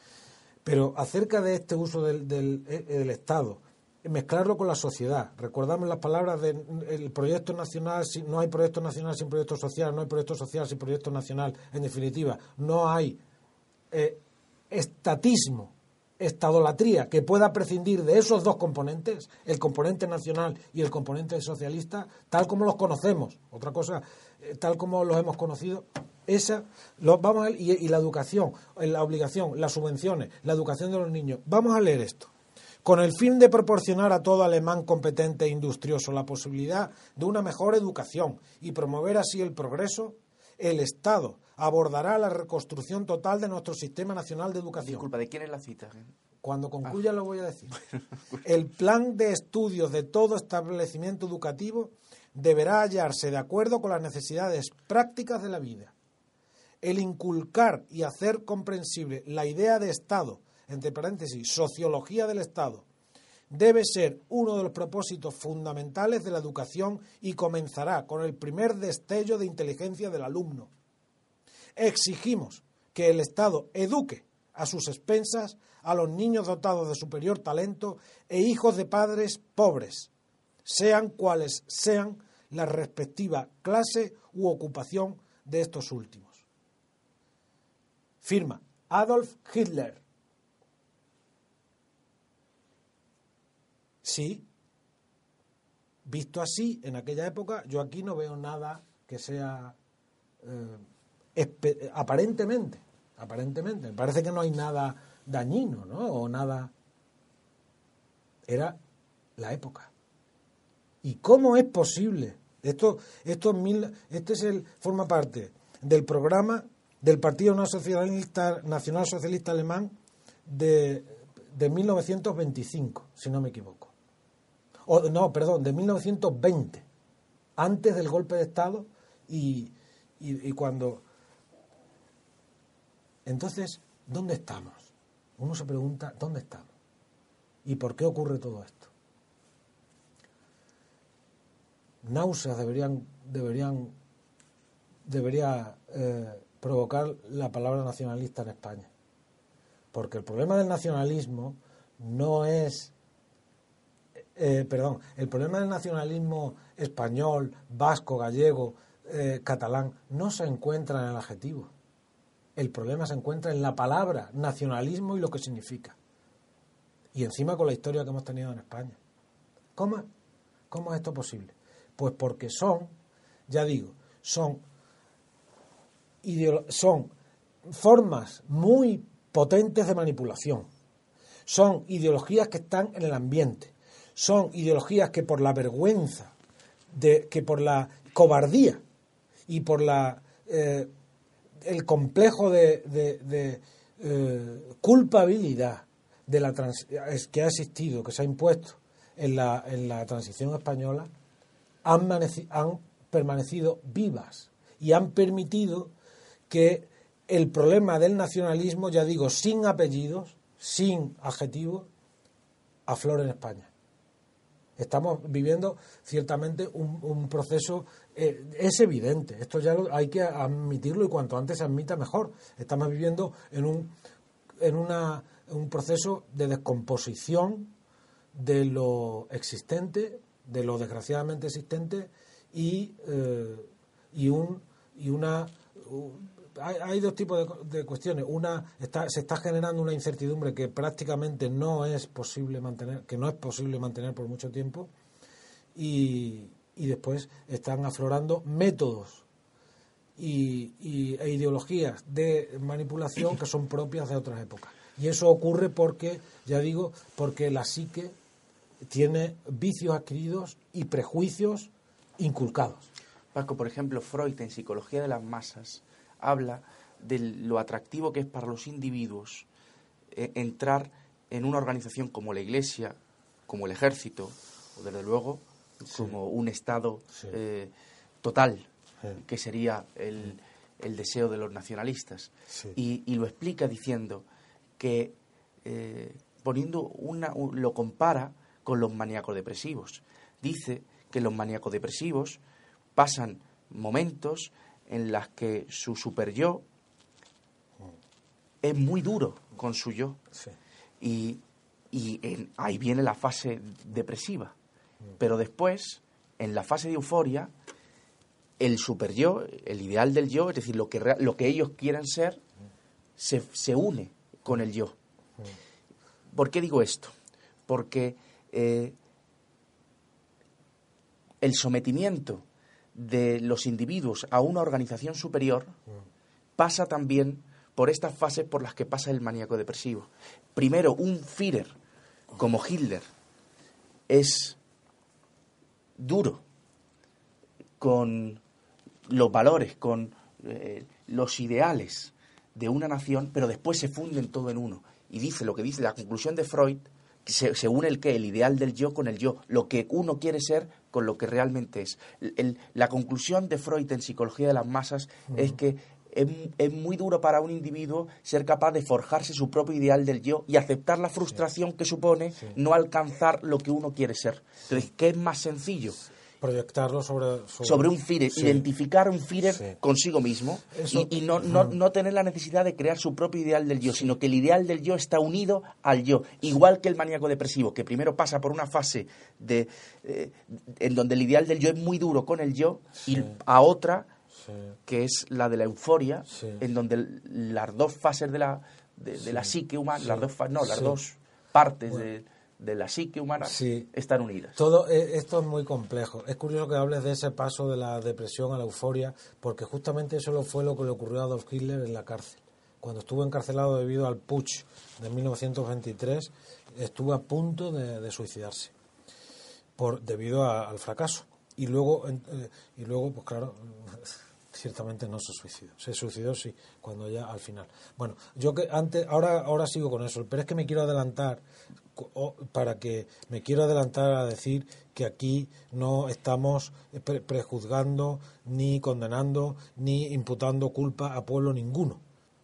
Pero acerca de este uso del, del, eh, del Estado, mezclarlo con la sociedad. Recordamos las palabras del proyecto nacional, si, no hay proyecto nacional sin proyecto social, no hay proyecto social sin proyecto nacional. En definitiva, no hay eh, estatismo estadolatría que pueda prescindir de esos dos componentes, el componente nacional y el componente socialista, tal como los conocemos, otra cosa, eh, tal como los hemos conocido, esa, lo, vamos a, y, y la educación, la obligación, las subvenciones, la educación de los niños. Vamos a leer esto. Con el fin de proporcionar a todo alemán competente e industrioso la posibilidad de una mejor educación y promover así el progreso, el Estado abordará la reconstrucción total de nuestro sistema nacional de educación. Disculpa, ¿de quién es la cita? Cuando concluya ah. lo voy a decir. <laughs> El plan de estudios de todo establecimiento educativo deberá hallarse de acuerdo con las necesidades prácticas de la vida. El inculcar y hacer comprensible la idea de Estado, entre paréntesis, sociología del Estado, debe ser uno de los propósitos fundamentales de la educación y comenzará con el primer destello de inteligencia del alumno Exigimos que el Estado eduque a sus expensas a los niños dotados de superior talento e hijos de padres pobres, sean cuales sean la respectiva clase u ocupación de estos últimos. Firma Adolf Hitler. Sí, visto así, en aquella época, yo aquí no veo nada que sea eh, aparentemente, aparentemente, me parece que no hay nada dañino, ¿no? O nada. Era la época. ¿Y cómo es posible? Esto, esto, mil, este es el, forma parte del programa del Partido Nacional Socialista Alemán de, de 1925, si no me equivoco. No, perdón, de 1920, antes del golpe de Estado y, y, y cuando entonces, ¿dónde estamos? Uno se pregunta, ¿dónde estamos? ¿Y por qué ocurre todo esto? Náuseas deberían, deberían, debería eh, provocar la palabra nacionalista en España. Porque el problema del nacionalismo no es eh, perdón, el problema del nacionalismo español, vasco, gallego, eh, catalán, no se encuentra en el adjetivo. El problema se encuentra en la palabra nacionalismo y lo que significa. Y encima con la historia que hemos tenido en España. ¿Cómo, cómo es esto posible? Pues porque son, ya digo, son, son formas muy potentes de manipulación. Son ideologías que están en el ambiente. Son ideologías que por la vergüenza, de, que por la cobardía y por la eh, el complejo de, eh, culpabilidad de la que ha existido, que se ha impuesto en la, en la transición española, han, han permanecido vivas y han permitido que el problema del nacionalismo, ya digo, sin apellidos, sin adjetivos, aflore en España. Estamos viviendo ciertamente un, proceso, eh, es evidente, esto ya hay que admitirlo y cuanto antes se admita mejor. Estamos viviendo en un, en una, un proceso de descomposición de lo existente, de lo desgraciadamente existente y, eh, y, un, y una hay, dos tipos de, cuestiones. Una, está, se está generando una incertidumbre que prácticamente no es posible mantener, que no es posible mantener por mucho tiempo. y, y después están aflorando métodos y, y- e ideologías de manipulación que son propias de otras épocas. Y eso ocurre porque, ya digo, porque la psique tiene vicios adquiridos y prejuicios inculcados. Paco, por ejemplo, Freud en Psicología de las Masas habla de lo atractivo que es para los individuos eh, entrar en una organización como la Iglesia, como el Ejército, o desde luego como un Estado Sí. eh, total, Sí. que sería el, el deseo de los nacionalistas. Y, y lo explica diciendo que, eh, poniendo una, un- lo compara con los maníacos depresivos. Dice que los maníacos depresivos pasan momentos en las que su super yo es muy duro con su yo. Sí. Y, y en- ahí viene la fase depresiva. Pero después, en la fase de euforia, el super yo, el ideal del yo, es decir, lo que, lo que ellos quieren ser, se, se une con el yo. ¿Por qué digo esto? Porque eh, el sometimiento de los individuos a una organización superior pasa también por estas fases por las que pasa el maníaco depresivo. Primero, un Führer como Hitler es duro con los valores, con eh, los ideales de una nación, pero después se funden todo en uno. Y dice lo que dice la conclusión de Freud, que se, se une el qué, el ideal del yo con el yo, lo que uno quiere ser con lo que realmente es. El- el- la conclusión de Freud en Psicología de las Masas es que es, es muy duro para un individuo ser capaz de forjarse su propio ideal del yo y aceptar la frustración que supone no alcanzar lo que uno quiere ser. Entonces, ¿qué es más sencillo? Proyectarlo sobre, sobre un Führer, Sí. identificar un Führer Sí. consigo mismo Eso- y, y no, no, no tener la necesidad de crear su propio ideal del yo, sino que el ideal del yo está unido al yo, igual que el maníaco depresivo, que primero pasa por una fase de, eh, en donde el ideal del yo es muy duro con el yo y a otra que es la de la euforia, en donde las dos fases de la, de, de la psique humana, las dos no, las dos partes de, de la psique humana Sí. están unidas. Todo eh, esto es muy complejo. Es curioso que hables de ese paso de la depresión a la euforia, porque justamente eso fue lo que le ocurrió a Adolf Hitler en la cárcel. Cuando estuvo encarcelado debido al putsch de 1923, estuvo a punto de, de suicidarse por debido a- al fracaso. Y luego, eh, y luego, pues claro, <laughs> ciertamente no se suicidó. Se suicidó sí, cuando ya al final. Bueno, yo que antes, ahora, ahora sigo con eso, pero es que me quiero adelantar para que me quiero adelantar a decir que aquí no estamos pre- prejuzgando ni condenando ni imputando culpa a pueblo ninguno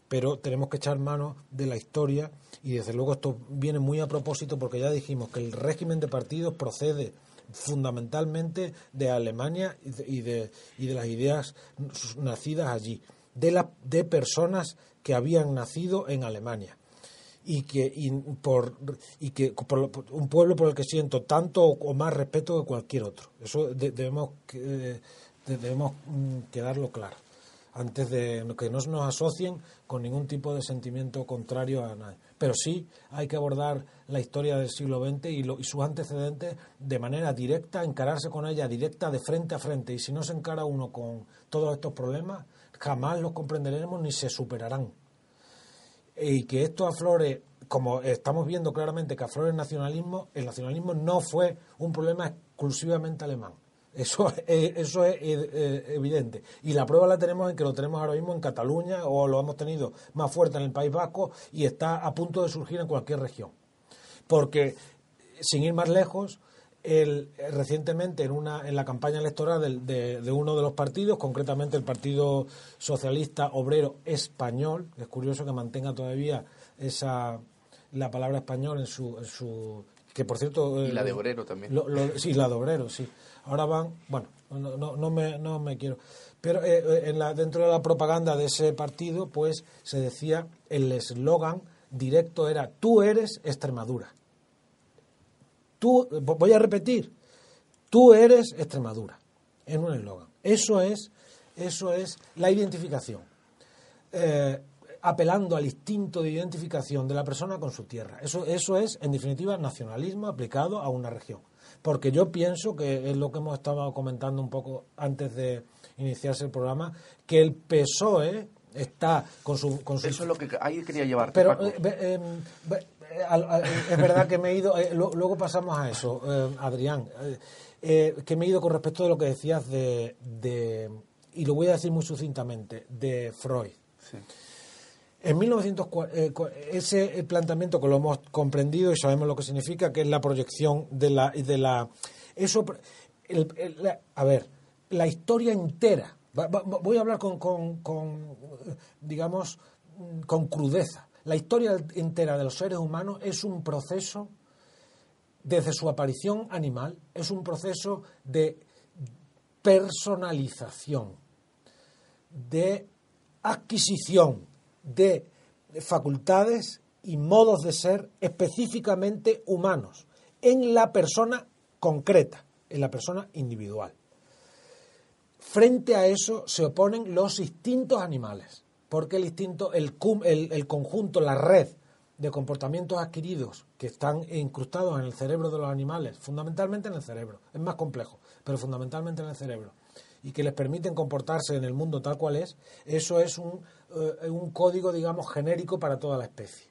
pero tenemos que echar mano de la historia y desde luego esto viene muy a propósito porque ya dijimos que el régimen de partidos procede fundamentalmente de Alemania y de, y de, las ideas nacidas allí, de, la, de personas que habían nacido en Alemania. Y que y por y que por, un pueblo por el que siento tanto o, más respeto que cualquier otro. Eso de- debemos debemos mm, quedarlo claro. Antes de que no nos asocien con ningún tipo de sentimiento contrario a nadie pero sí hay que abordar la historia del siglo XX y, sus antecedentes de manera directa encararse con ella directa de frente a frente y si no se encara uno con todos estos problemas jamás los comprenderemos ni se superarán y que esto aflore, como estamos viendo claramente que aflore el nacionalismo, el nacionalismo no fue un problema exclusivamente alemán. Eso, <laughs> es- eso es eh, evidente. Y la prueba la tenemos en que lo tenemos ahora mismo en Cataluña o lo hemos tenido más fuerte en el País Vasco y está a punto de surgir en cualquier región. Porque, sin ir más lejos, el, recientemente en, una, en la campaña electoral del- de, de uno de los partidos, concretamente el Partido Socialista Obrero Español, es curioso que mantenga todavía esa la palabra español en su, en su que por cierto Y eh, la de lo- obrero también. lo- lo- sí, la de obrero, sí. Ahora van, bueno, no, no, no me, no me quiero. Pero eh, eh, en la, dentro de la propaganda de ese partido, pues se decía, el eslogan directo era, tú eres Extremadura. Tú, voy a repetir, tú eres Extremadura, en un eslogan. Eso es, eso es la identificación. Eh, apelando al instinto de identificación de la persona con su tierra. Eso, eso es, en definitiva, nacionalismo aplicado a una región. Porque yo pienso que es lo que hemos estado comentando un poco antes de iniciarse el programa, que el PSOE está con su... Con Eso es lo que ahí quería llevarte, Pero Paco. eh, em, eh, es verdad que me he ido, eh, luego pasamos a eso, Adrián, que me he ido con respecto de lo que decías de, de, y lo voy a decir muy sucintamente, de Freud. Sí. En 1940, eh, ese planteamiento que lo hemos comprendido y sabemos lo que significa, que es la proyección de la... De la eso, a ver, la historia entera, voy a hablar con, con- con, eh, digamos, con crudeza. La historia entera de los seres humanos es un proceso, desde su aparición animal, es un proceso de personalización de adquisición de facultades y modos de ser específicamente humanos en la persona concreta, en la persona individual. Frente a eso se oponen los instintos animales, porque el instinto, el, el conjunto, la red de comportamientos adquiridos que están incrustados en el cerebro de los animales, fundamentalmente en el cerebro, es más complejo, pero fundamentalmente en el cerebro, y que les permiten comportarse en el mundo tal cual es, eso es un, eh, un código, digamos, genérico para toda la especie.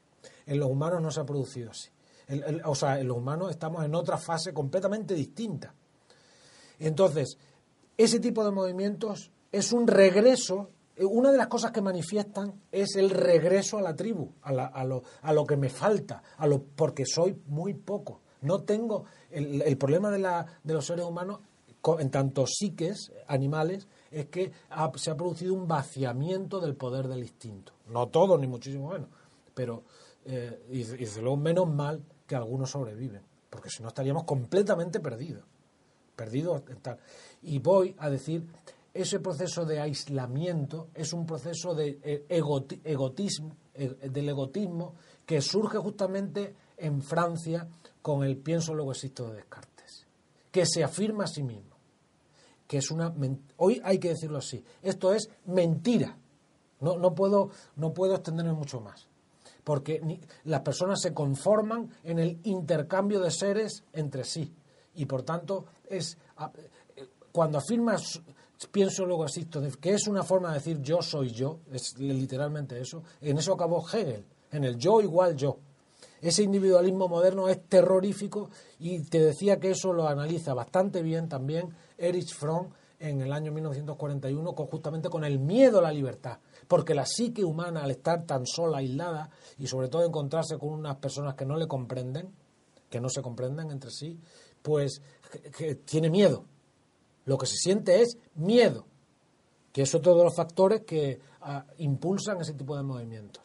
En los humanos no se ha producido así. El- o sea, en los humanos estamos en otra fase completamente distinta. Entonces, ese tipo de movimientos es un regreso. eh, Una de las cosas que manifiestan es el regreso a la tribu, a, la- a lo, a lo que me falta, a lo, porque soy muy poco. No tengo. El, el problema de, la, de los seres humanos, en tanto psiques animales, es que se ha producido un vaciamiento del poder del instinto. No todo, ni muchísimo menos. Pero, eh, y, y desde luego, menos mal que algunos sobreviven, porque si no estaríamos completamente perdidos perdido tal. Y voy a decir, ese proceso de aislamiento es un proceso de eh, egoti- egotismo, eh, del egotismo que surge justamente en Francia con el pienso luego existo de Descartes, que se afirma a sí mismo, que es una hoy hay que decirlo así, esto es mentira. No, no puedo no puedo extenderme mucho más porque las personas se conforman en el intercambio de seres entre sí y por tanto es eh, cuando afirmas pienso luego de- que es una forma de decir yo soy yo es literalmente eso en eso acabó Hegel en el yo igual yo ese individualismo moderno es terrorífico y te decía que eso lo analiza bastante bien también Erich Fromm en el año 1941 con, justamente con el miedo a la libertad, porque la psique humana al estar tan sola, aislada y sobre todo encontrarse con unas personas que no le comprenden, que no se comprenden entre sí, pues tiene miedo. Lo que se siente es miedo, que es otro de los factores que ah, impulsan ese tipo de movimientos.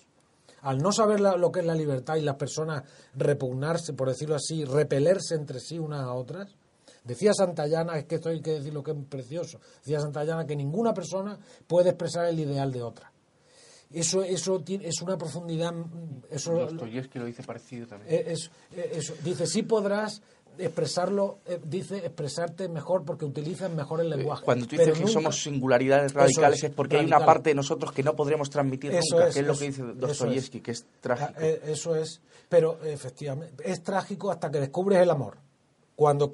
Al no saber la- lo que es la libertad y las personas repugnarse, por decirlo así, repelerse entre sí unas a otras, decía Santayana, es que esto hay que decir lo que es precioso, decía Santayana que ninguna persona puede expresar el ideal de otra. Eso, eso tiene- es una profundidad, mm, eso, Dostoyevsky lo dice parecido también. eh, es- eh, eso. Dice, sí podrás expresarlo, eh, dice expresarte mejor porque utilizas mejor el lenguaje. Cuando tú pero dices que nunca- somos singularidades radicales es, porque hay una parte de nosotros que no podremos transmitir Eso nunca, es, que es lo que dice Dostoyevsky, que es trágico. Ah, eso es, pero efectivamente, es trágico hasta que descubres el amor. Cuando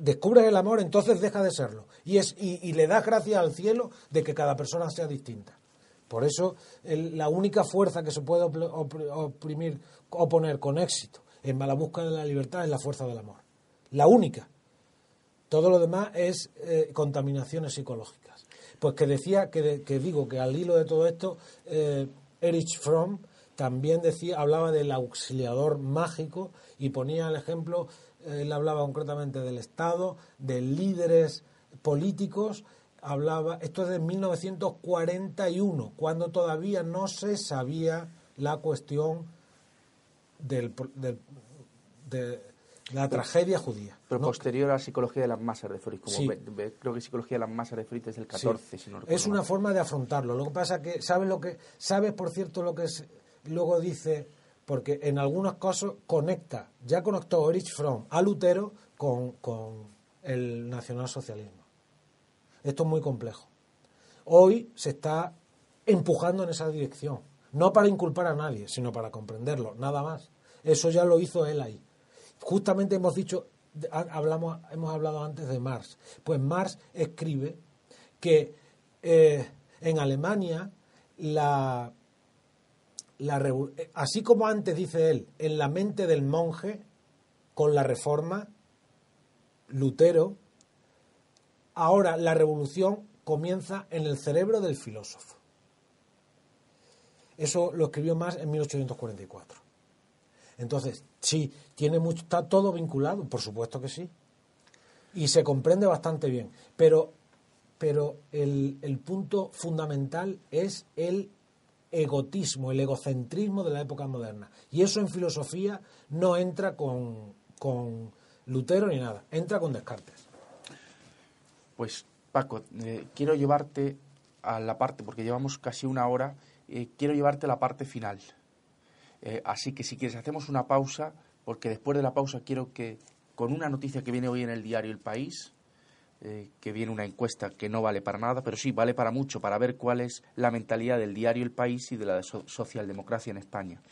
descubres el amor, entonces deja de serlo. Y, es, y, le das gracias al cielo de que cada persona sea distinta. Por eso, la única fuerza que se puede opr- oprimir, oponer con éxito en la búsqueda de la libertad es la fuerza del amor. La única. Todo lo demás es eh, contaminaciones psicológicas. Pues que decía, que, de- que digo que al hilo de todo esto, eh, Erich Fromm también decía, hablaba del auxiliador mágico y ponía el ejemplo, él hablaba concretamente del Estado, de líderes políticos, hablaba, esto es de 1941, cuando todavía no se sabía la cuestión del, del- de la tragedia judía. Pero ¿no? posterior a la psicología de las masas de Freud, como Sí. ve- ve- creo que psicología de las masas de Freud es del Sí. 14, si no Es una mal. forma de afrontarlo. Lo que pasa que, ¿sabes lo que, sabes por cierto lo que es, luego dice, porque en algunos casos conecta, ya conectó Erich Fromm a Lutero con, con el nacionalsocialismo. Esto es muy complejo. Hoy se está empujando en esa dirección. No para inculpar a nadie, sino para comprenderlo, nada más. Eso ya lo hizo él ahí. Justamente hemos dicho, hablamos, hemos hablado antes de Marx. Pues Marx escribe que eh, en Alemania la, la, así como antes dice él, en la mente del monje, con la reforma, Lutero, ahora la revolución comienza en el cerebro del filósofo. Eso lo escribió Marx en 1844. Entonces, sí, tiene mucho, está todo vinculado, por supuesto que sí. Y se comprende bastante bien. Pero, pero el, el punto fundamental es el egotismo, el egocentrismo de la época moderna. Y eso en filosofía no entra con, con Lutero ni nada, entra con Descartes. Pues Paco, eh, quiero llevarte a la parte, porque llevamos casi una hora, eh, quiero llevarte a la parte final. Eh, así que si quieres hacemos una pausa, porque después de la pausa quiero que, con una noticia que viene hoy en el diario El País, que viene una encuesta que no vale para nada, pero sí vale para mucho, para ver cuál es la mentalidad del diario El País y de la socialdemocracia en España.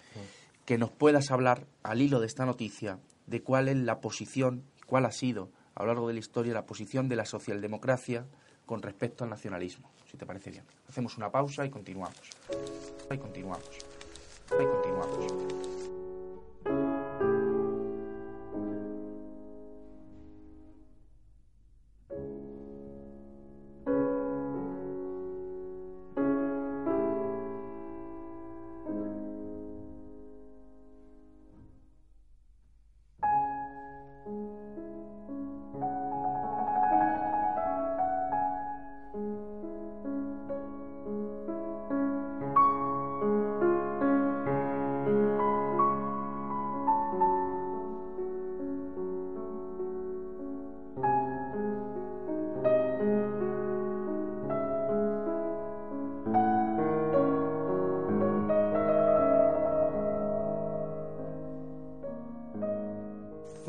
Que nos puedas hablar, al hilo de esta noticia, de cuál es la posición, cuál ha sido a lo largo de la historia la posición de la socialdemocracia con respecto al nacionalismo, si te parece bien. Hacemos una pausa y continuamos. Y continuamos. Y continuamos.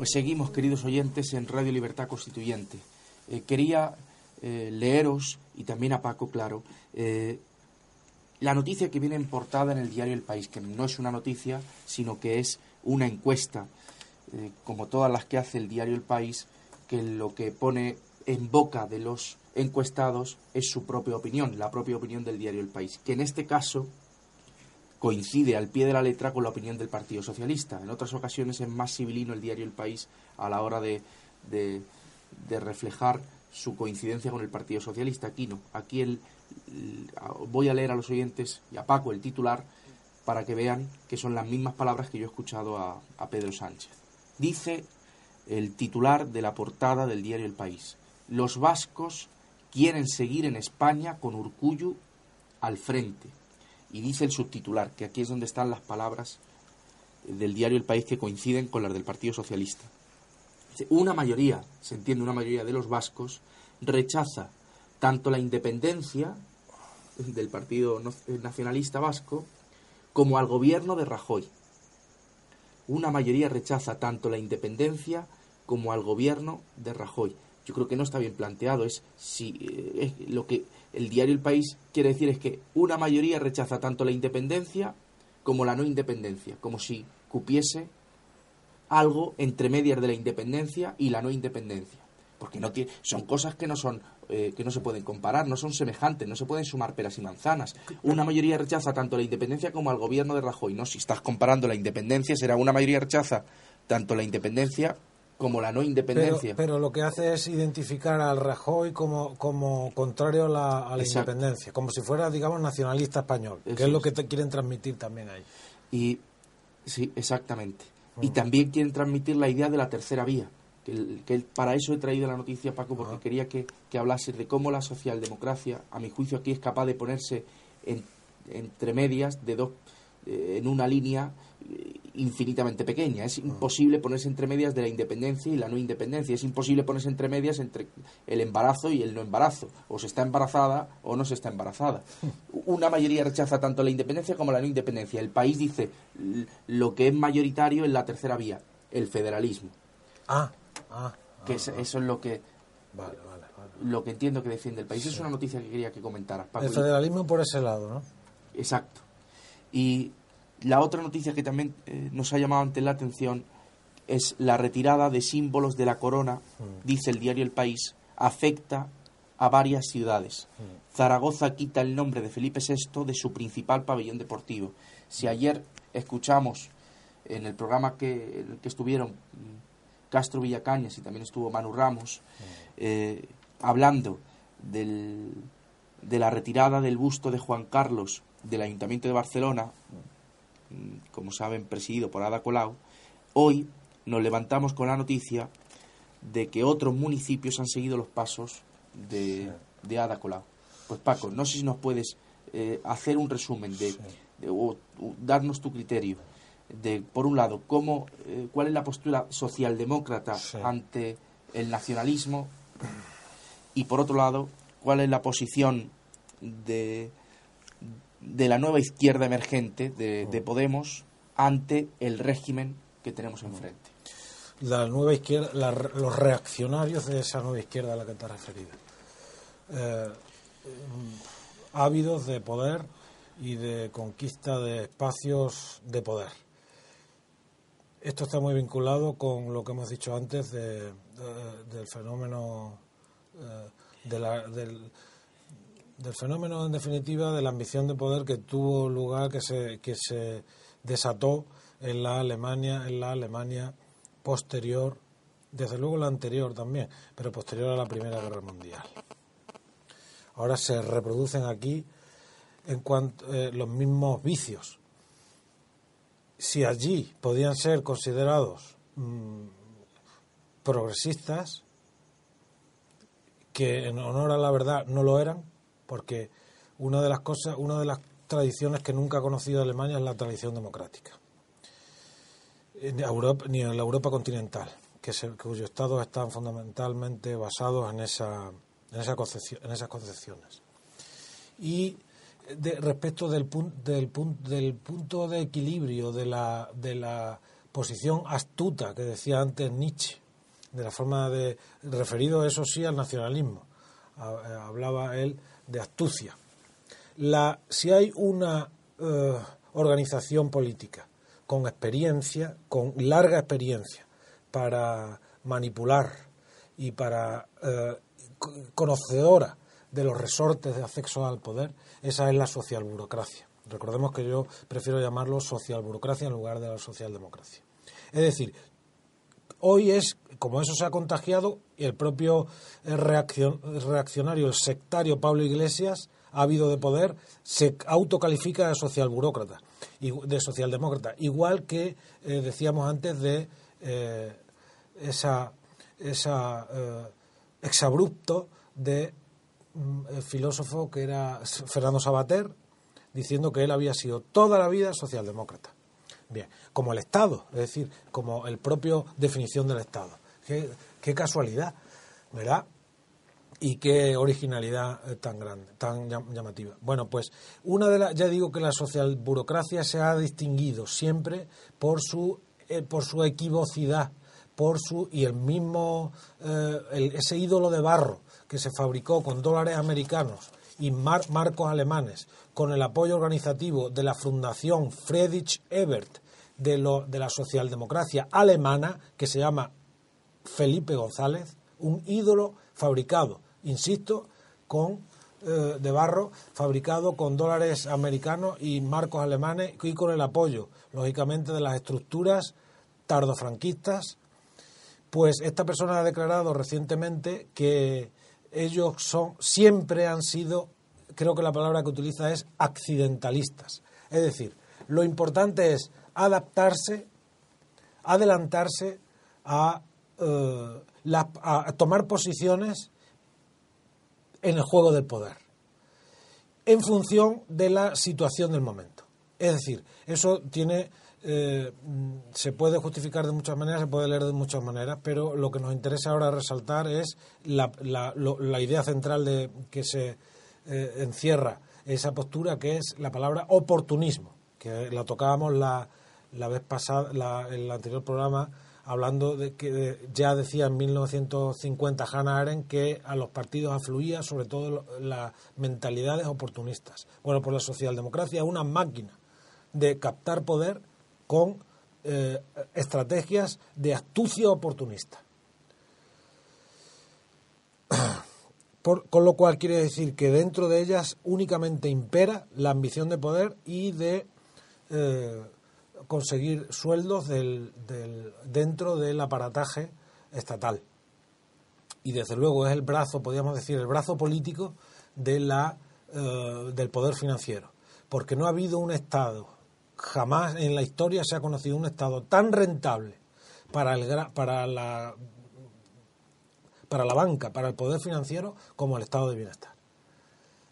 Pues seguimos, queridos oyentes, en Radio Libertad Constituyente. Eh, quería eh, leeros, y también a Paco, claro, eh, la noticia que viene en portada en el diario El País, que no es una noticia, sino que es una encuesta, como todas las que hace el diario El País, que lo que pone en boca de los encuestados es su propia opinión, la propia opinión del diario El País, que en este caso coincide al pie de la letra con la opinión del Partido Socialista. En otras ocasiones es más civilino el diario El País a la hora de, de, reflejar su coincidencia con el Partido Socialista. Aquí no. Aquí el, voy a leer a los oyentes y a Paco el titular para que vean que son las mismas palabras que yo he escuchado a, a Pedro Sánchez. Dice el titular de la portada del diario El País. Los vascos quieren seguir en España con Urcuyu al frente y dice el subtitular, que aquí es donde están las palabras del diario El País que coinciden con las del Partido Socialista. Una mayoría, se entiende, una mayoría de los vascos rechaza tanto la independencia del Partido Nacionalista Vasco como al gobierno de Rajoy. Una mayoría rechaza tanto la independencia como al gobierno de Rajoy. Yo creo que no está bien planteado. Es si eh, es lo que el diario El País quiere decir es que una mayoría rechaza tanto la independencia como la no independencia, como si cupiese algo entre medias de la independencia y la no independencia, porque no tiene, son cosas que no son eh, que no se pueden comparar, no son semejantes, no se pueden sumar peras y manzanas. Una mayoría rechaza tanto la independencia como al gobierno de Rajoy, no si estás comparando la independencia será una mayoría rechaza tanto la independencia como la no independencia. Pero, lo que hace es identificar al Rajoy como, como contrario a la, a la independencia, como si fuera, digamos, nacionalista español, que es lo que te quieren transmitir también ahí. Y sí, exactamente. Y también quieren transmitir la idea de la tercera vía. Que, que para eso he traído la noticia, Paco, porque quería que, que hablases de cómo la socialdemocracia, a mi juicio, aquí es capaz de ponerse en, entre medias de dos, eh, en una línea infinitamente pequeña. Es imposible ponerse entre medias de la independencia y la no independencia. Es imposible ponerse entre medias entre el embarazo y el no embarazo. O se está embarazada o no se está embarazada. <laughs> Una mayoría rechaza tanto la independencia como la no independencia. El país dice lo que es mayoritario en la tercera vía, el federalismo. Ah, ah. que eso es lo que... Lo que entiendo que defiende el país. Es una noticia que quería que comentara El federalismo por ese lado, ¿no? Exacto. Y la otra noticia que también eh, nos ha llamado ante la atención es la retirada de símbolos de la corona, dice el diario El País, afecta a varias ciudades. Zaragoza quita el nombre de Felipe VI de su principal pabellón deportivo. Si ayer escuchamos en el programa que, en el que estuvieron mm, Castro Villacañas y también estuvo Manu Ramos, eh, hablando del, de la retirada del busto de Juan Carlos del Ayuntamiento de Barcelona, mm, como saben, presidido por Ada Colau, hoy nos levantamos con la noticia de que otros municipios han seguido los pasos de, de Ada Colau. Pues Paco, no sé si nos puedes eh, hacer un resumen de, de- o, o darnos tu criterio de, por un lado, cómo, eh, cuál es la postura socialdemócrata Sí. ante el nacionalismo y por otro lado, cuál es la posición de, de la nueva izquierda emergente de, de Podemos ante el régimen que tenemos enfrente. la nueva izquierda, la- los reaccionarios de esa nueva izquierda a la que te has referido. Eh, ávidos de poder y de conquista de espacios de poder. Esto está muy vinculado con lo que hemos dicho antes de- de- del fenómeno eh, de la- del, del fenómeno en definitiva de la ambición de poder que tuvo lugar que se que se desató en la Alemania en la Alemania posterior desde luego la anterior también pero posterior a la Primera Guerra Mundial. Ahora se reproducen aquí en cuanto eh, los mismos vicios. Si allí podían ser considerados mm, progresistas que en honor a la verdad no lo eran, porque una de las cosas, una de las tradiciones que nunca ha conocido Alemania es la tradición democrática. En Europa, ni en la Europa continental, que se, cuyos estados están fundamentalmente basados en esa, en esa concepción, en esas concepciones. Y de, respecto del, pun- del, pun- del punto de equilibrio de la, de la posición astuta que decía antes Nietzsche, de la forma de referido eso sí al nacionalismo eh, hablaba él de astucia. La si hay una eh, organización política con experiencia con larga experiencia para manipular y para eh, co- conocedora de los resortes de acceso al poder esa es la socialburocracia. Recordemos que yo prefiero llamarlo socialburocracia en lugar de la socialdemocracia. Es decir hoy es, como eso se ha contagiado, y el propio eh, reaccion- reaccionario, el sectario Pablo Iglesias, ávido de poder, se autocalifica de socialburócrata, de socialdemócrata, igual que eh, decíamos antes de eh, esa, exabrupto de mm, filósofo que era Fernando Sabater, diciendo que él había sido toda la vida socialdemócrata. Bien, como el Estado, es decir, como el propio definición del Estado. Qué, casualidad, ¿verdad? Y qué originalidad eh, tan grande, tan llam- llamativa. Bueno, pues una de las, ya digo que la socialburocracia se ha distinguido siempre por su, eh, por su equivocidad, por su y el mismo eh, el- ese ídolo de barro que se fabricó con dólares americanos y mar- marcos alemanes con el apoyo organizativo de la Fundación Friedrich Ebert de, lo- de la socialdemocracia alemana que se llama Felipe González, un ídolo fabricado, insisto, con eh, de barro, fabricado con dólares americanos y marcos alemanes y con el apoyo, lógicamente, de las estructuras tardofranquistas. Pues esta persona ha declarado recientemente que ellos son siempre han sido, creo que la palabra que utiliza es accidentalistas. Es decir, lo importante es adaptarse, adelantarse a, eh, la- a tomar posiciones en el juego del poder, en función de la situación del momento. Es decir, eso tiene, eh, se puede justificar de muchas maneras, se puede leer de muchas maneras, pero lo que nos interesa ahora resaltar es la, la- lo- la idea central de que se eh, encierra esa postura, que es la palabra oportunismo, que la tocábamos la, la vez pasada, la- el anterior programa, hablando de que ya decía en 1950 Hannah Arendt que a los partidos afluía sobre todo las mentalidades oportunistas. Bueno, pues la socialdemocracia es una máquina de captar poder con eh, estrategias de astucia oportunista. <clears throat> con lo cual quiere decir que dentro de ellas únicamente impera la ambición de poder y de eh, conseguir sueldos del, dentro del aparataje estatal. Y desde luego es el brazo, podríamos decir, el brazo político de la, eh, del poder financiero. Porque no ha habido un Estado, jamás en la historia se ha conocido un Estado tan rentable para, el, para la para la banca, para el poder financiero, como el estado de bienestar.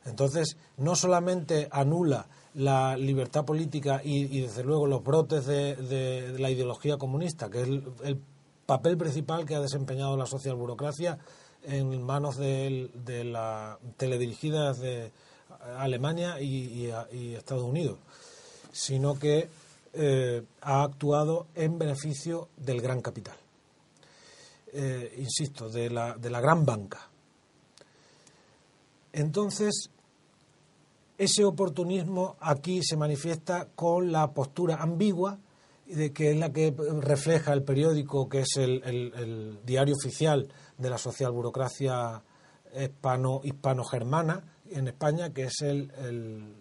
Entonces, no solamente anula la libertad política y, desde luego los brotes de, la ideología comunista, que es el, papel principal que ha desempeñado la socialburocracia en manos de, la teledirigidas de Alemania y, Estados Unidos, sino que eh, ha actuado en beneficio del gran capital. Eh, insisto, de la, de la gran banca. Entonces, ese oportunismo aquí se manifiesta con la postura ambigua, de que es la que refleja el periódico, que es el, diario oficial de la socialburocracia hispano, hispano-germana en España, que es el,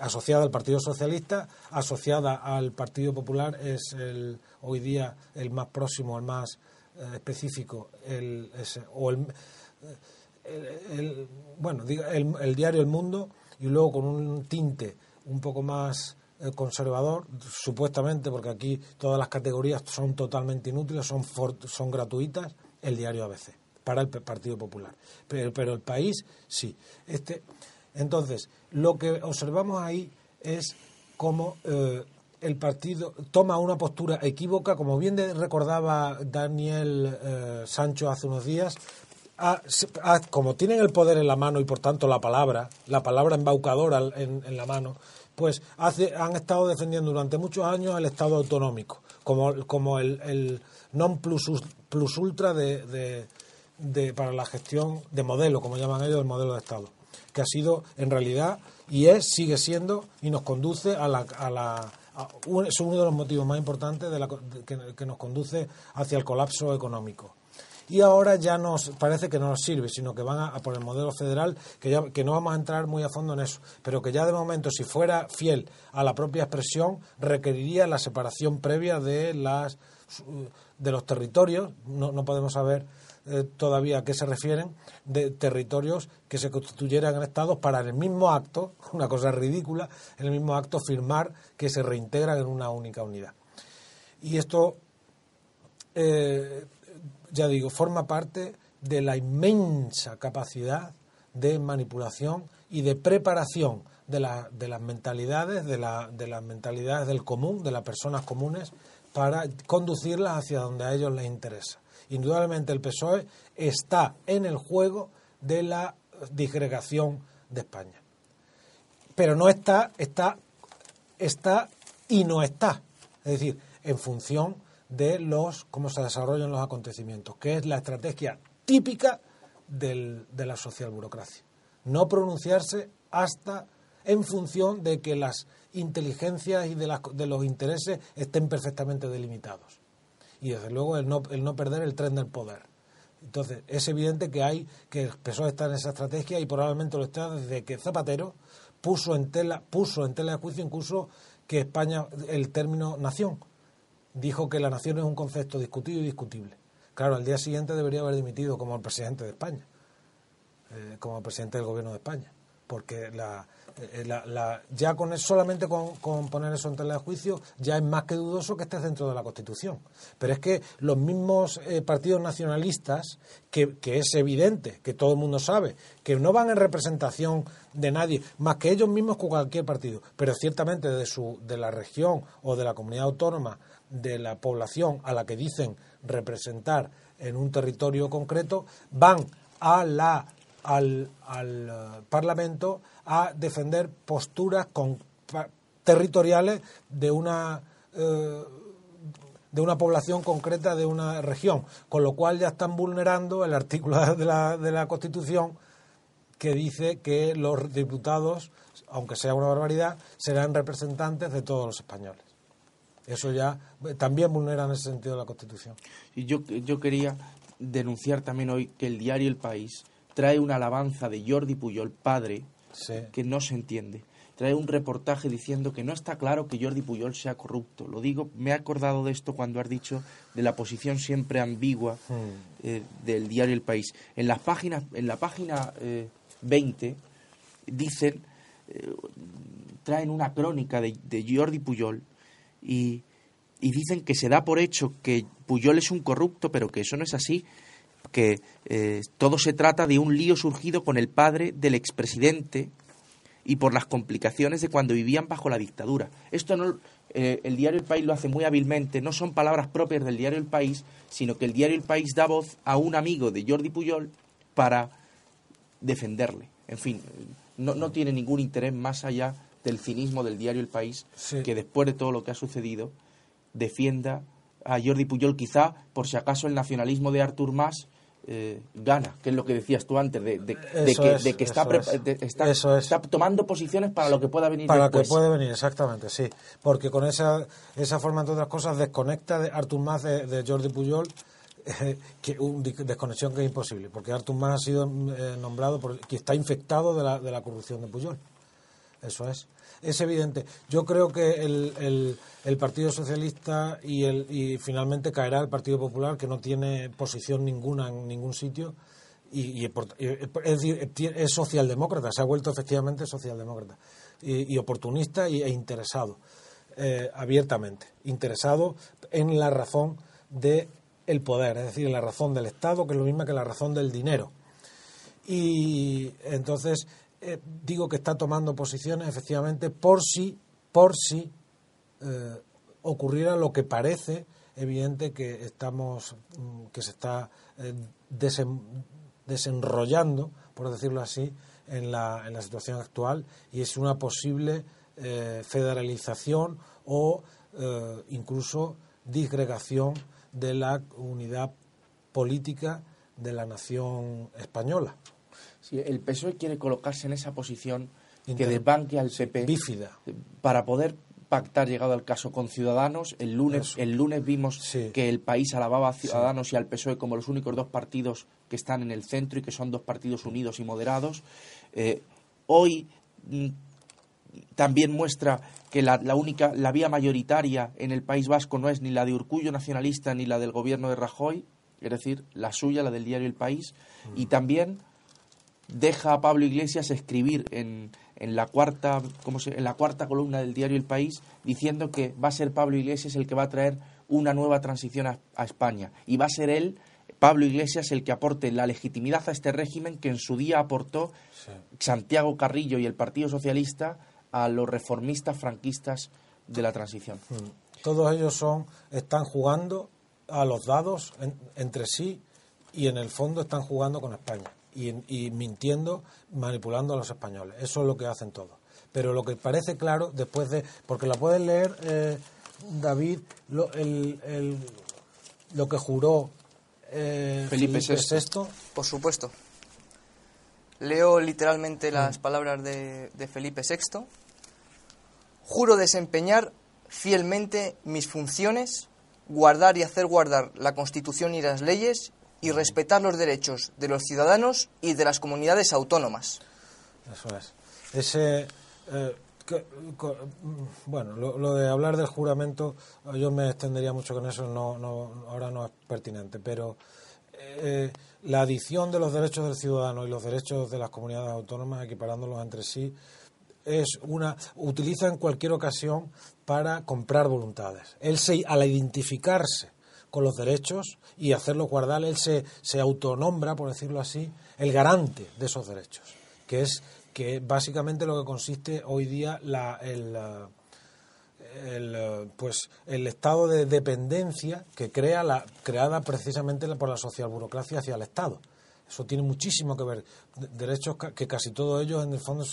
asociada al Partido Socialista, asociada al Partido Popular, es el, hoy día el más próximo, el más eh, específico el, o el, bueno el, el, diario El Mundo y luego con un tinte un poco más eh, conservador supuestamente porque aquí todas las categorías son totalmente inútiles son son gratuitas el diario ABC para el Partido Popular. Pero, pero el país sí. Este entonces lo que observamos ahí es cómo eh, el partido toma una postura equívoca, como bien recordaba Daniel eh, Sancho hace unos días, como tienen el poder en la mano y por tanto la palabra, la palabra embaucadora en, la mano, pues hace, han estado defendiendo durante muchos años el Estado autonómico, como, como el, non plus, plus ultra de, de, para la gestión de modelo, como llaman ellos, el modelo de Estado, que ha sido en realidad y es, sigue siendo y nos conduce a la, a la es uno de los motivos más importantes de la, que, nos conduce hacia el colapso económico. Y ahora ya nos parece que no nos sirve, sino que van a, por el modelo federal, que, ya, que no vamos a entrar muy a fondo en eso, pero que ya de momento, si fuera fiel a la propia expresión, requeriría la separación previa de, las, de los territorios. No, no podemos saber eh, todavía a qué se refieren, de territorios que se constituyeran en estados para en el mismo acto, <laughs> una cosa ridícula, en el mismo acto firmar que se reintegran en una única unidad. Y esto, eh, ya digo, forma parte de la inmensa capacidad de manipulación y de preparación de, de las mentalidades, de, la, de las mentalidades del común, de las personas comunes, para conducirlas hacia donde a ellos les interesa indudablemente el PSOE está en el juego de la disgregación de España. Pero no está, está, está y no está. Es decir, en función de los cómo se desarrollan los acontecimientos, que es la estrategia típica del, de la socialburocracia. No pronunciarse hasta en función de que las inteligencias y de, las, de los intereses estén perfectamente delimitados y desde luego el no, el no perder el tren del poder. Entonces, es evidente que hay que el PSOE está en esa estrategia y probablemente lo está desde que Zapatero puso en tela, puso en tela de juicio incluso que España, el término nación, dijo que la nación es un concepto discutido y discutible. Claro, al día siguiente debería haber dimitido como el presidente de España, eh, como presidente del gobierno de España, porque la, eh, ya con solamente con, poner eso en tela de juicio ya es más que dudoso que esté dentro de la Constitución. Pero es que los mismos eh, partidos nacionalistas, que, es evidente, que todo el mundo sabe, que no van en representación de nadie, más que ellos mismos con cualquier partido, pero ciertamente de, su, de la región o de la comunidad autónoma, de la población a la que dicen representar en un territorio concreto, van a la, al, al eh, Parlamento a defender posturas con, territoriales de una eh, de una población concreta de una región, con lo cual ya están vulnerando el artículo <laughs> de la, de la Constitución que dice que los diputados, aunque sea una barbaridad, serán representantes de todos los españoles. Eso ya también vulnera en ese sentido la Constitución. Y yo, yo quería denunciar también hoy que el diario El País trae una alabanza de Jordi Puyol, padre, que no se entiende. Trae un reportaje diciendo que no está claro que Jordi Puyol sea corrupto. Lo digo, me he acordado de esto cuando has dicho de la posición siempre ambigua hmm. eh, del diario El País. En las páginas, en la página 20 eh, dicen, eh, traen una crónica de, de Jordi Puyol y, dicen que se da por hecho que Puyol es un corrupto, pero que eso no es así, que eh, todo se trata de un lío surgido con el padre del expresidente y por las complicaciones de cuando vivían bajo la dictadura. Esto no, eh, el diario El País lo hace muy hábilmente, no son palabras propias del diario El País, sino que el diario El País da voz a un amigo de Jordi Puyol para defenderle. En fin, no, no tiene ningún interés más allá del cinismo del diario El País, que después de todo lo que ha sucedido, defienda a Jordi Puyol, quizá por si acaso el nacionalismo de Artur Mas eh, gana, que es lo que decías tú antes, de, que, está, está, tomando posiciones para lo que pueda venir para lo que puede venir, exactamente, sí. Porque con esa, esa forma, entre otras cosas, desconecta de Artur Mas de, Jordi Puyol, eh, <laughs> que desconexión que es imposible, porque Artur Mas ha sido eh, nombrado, por, que está infectado de la, de la corrupción de Puyol. Eso es. Es evidente. Yo creo que el, el, Partido Socialista y, el, y finalmente caerá el Partido Popular, que no tiene posición ninguna en ningún sitio. Y, es socialdemócrata, se ha vuelto efectivamente socialdemócrata. Y, oportunista e interesado, eh, abiertamente. Interesado en la razón del el poder, es decir, en la razón del Estado, que es lo mismo que la razón del dinero. Y entonces eh, digo que está tomando posiciones efectivamente por si, por si eh, ocurriera lo que parece evidente que estamos, mm, que se está eh, desenrollando, por decirlo así, en la, en la situación actual y es una posible federalización o incluso disgregación de la unidad política de la nación española el PSOE quiere colocarse en esa posición que desbanque al PP bífida para poder pactar llegado al caso con Ciudadanos. El lunes, el lunes vimos que el país alababa a Ciudadanos y al PSOE como los únicos dos partidos que están en el centro y que son dos partidos unidos y moderados. Eh, hoy mm, también muestra que la, única, la vía mayoritaria en el País Vasco no es ni la de Urcullo nacionalista ni la del gobierno de Rajoy, es decir, la suya, la del diario El País, y mm. también deja a Pablo Iglesias escribir en, en la cuarta como en la cuarta columna del diario El País diciendo que va a ser Pablo Iglesias el que va a traer una nueva transición a, España y va a ser él Pablo Iglesias el que aporte la legitimidad a este régimen que en su día aportó Santiago Carrillo y el Partido Socialista a los reformistas franquistas de la transición. Hmm. Todos ellos son están jugando a los dados entre sí y en el fondo están jugando con España y, mintiendo, manipulando a los españoles. Eso es lo que hacen todos. Pero lo que parece claro, después de. Porque la puedes leer, eh, David, lo, el, lo que juró eh, Felipe, VI. Por supuesto. Leo literalmente las mm. palabras de, de Felipe VI. Juro desempeñar fielmente mis funciones, guardar y hacer guardar la Constitución y las leyes y respetar los derechos de los ciudadanos y de las comunidades autónomas. Eso es. Ese, eh, mm, bueno, lo, de hablar del juramento, yo me extendería mucho con eso, no, no, ahora no es pertinente, pero eh, la adición de los derechos del ciudadano y los derechos de las comunidades autónomas, equiparándolos entre sí, es una utiliza en cualquier ocasión para comprar voluntades. Él se, al identificarse con los derechos y hacerlo guardar. Él se, se autonombra, por decirlo así, el garante de esos derechos, que es que básicamente lo que consiste hoy día la, el, el, pues, el estado de dependencia que crea la, creada precisamente por la socialburocracia hacia el Estado. Eso tiene muchísimo que ver. Derechos que casi todos ellos, en el fondo,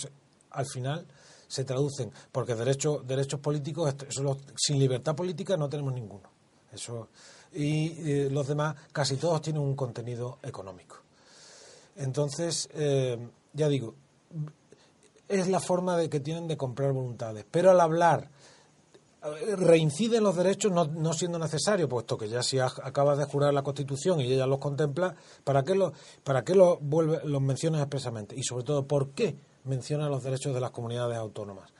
al final se traducen, porque derechos, derechos políticos, sin libertad política no tenemos ninguno. Eso y eh, los demás casi todos tienen un contenido económico. Entonces, eh, ya digo, es la forma de que tienen de comprar voluntades. Pero al hablar reincide en los derechos no, no, siendo necesario, puesto que ya si acabas de jurar la Constitución y ella los contempla, ¿para qué, lo, para qué los, vuelve, los mencionas expresamente? Y sobre todo, ¿por qué menciona los derechos de las comunidades autónomas?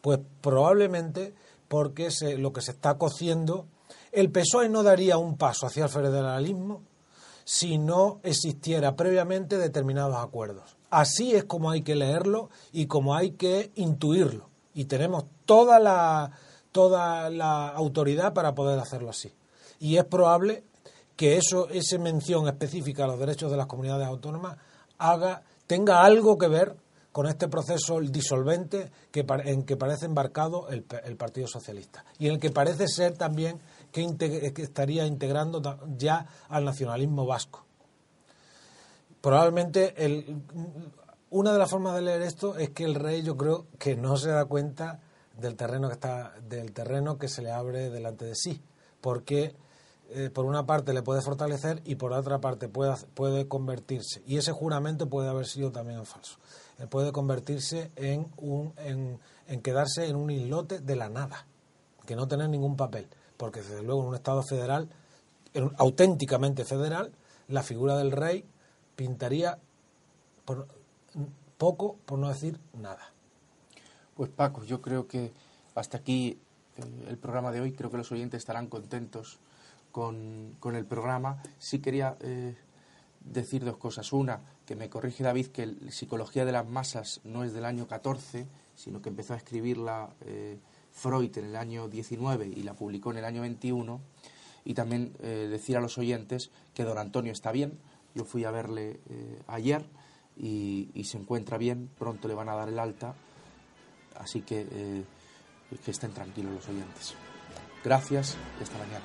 Pues probablemente porque se, lo que se está cociendo, el PSOE no daría un paso hacia el federalismo si no existiera previamente determinados acuerdos. Así es como hay que leerlo y como hay que intuirlo. Y tenemos toda la, toda la autoridad para poder hacerlo así. Y es probable que eso, esa mención específica a los derechos de las comunidades autónomas haga, tenga algo que ver con este proceso disolvente en que parece embarcado el, Partido Socialista y en el que parece ser también que, estaría integrando ya al nacionalismo vasco. Probablemente el, una de las formas de leer esto es que el rey yo creo que no se da cuenta del terreno que está del terreno que se le abre delante de sí, porque eh, por una parte le puede fortalecer y por otra parte puede, puede convertirse, y ese juramento puede haber sido también falso, eh, puede convertirse en, un, en, quedarse en un islote de la nada, que no tener ningún papel, porque desde luego en un Estado federal, en, auténticamente federal, la figura del rey pintaría poco, por no decir nada. Pues Paco, yo creo que hasta aquí eh, el programa de hoy. Creo que los oyentes estarán contentos con, con el programa. Sí quería eh, decir dos cosas. Una, que me corrige David que Psicología de las Masas no es del año 14, sino que empezó a escribirla eh, Freud en el año 19 y la publicó en el año 21. Y también decir a los oyentes que don Antonio está bien. Yo fui a verle ayer y, y se encuentra bien. Pronto le van a dar el alta Así que eh, que estén tranquilos los oyentes. Gracias y hasta mañana.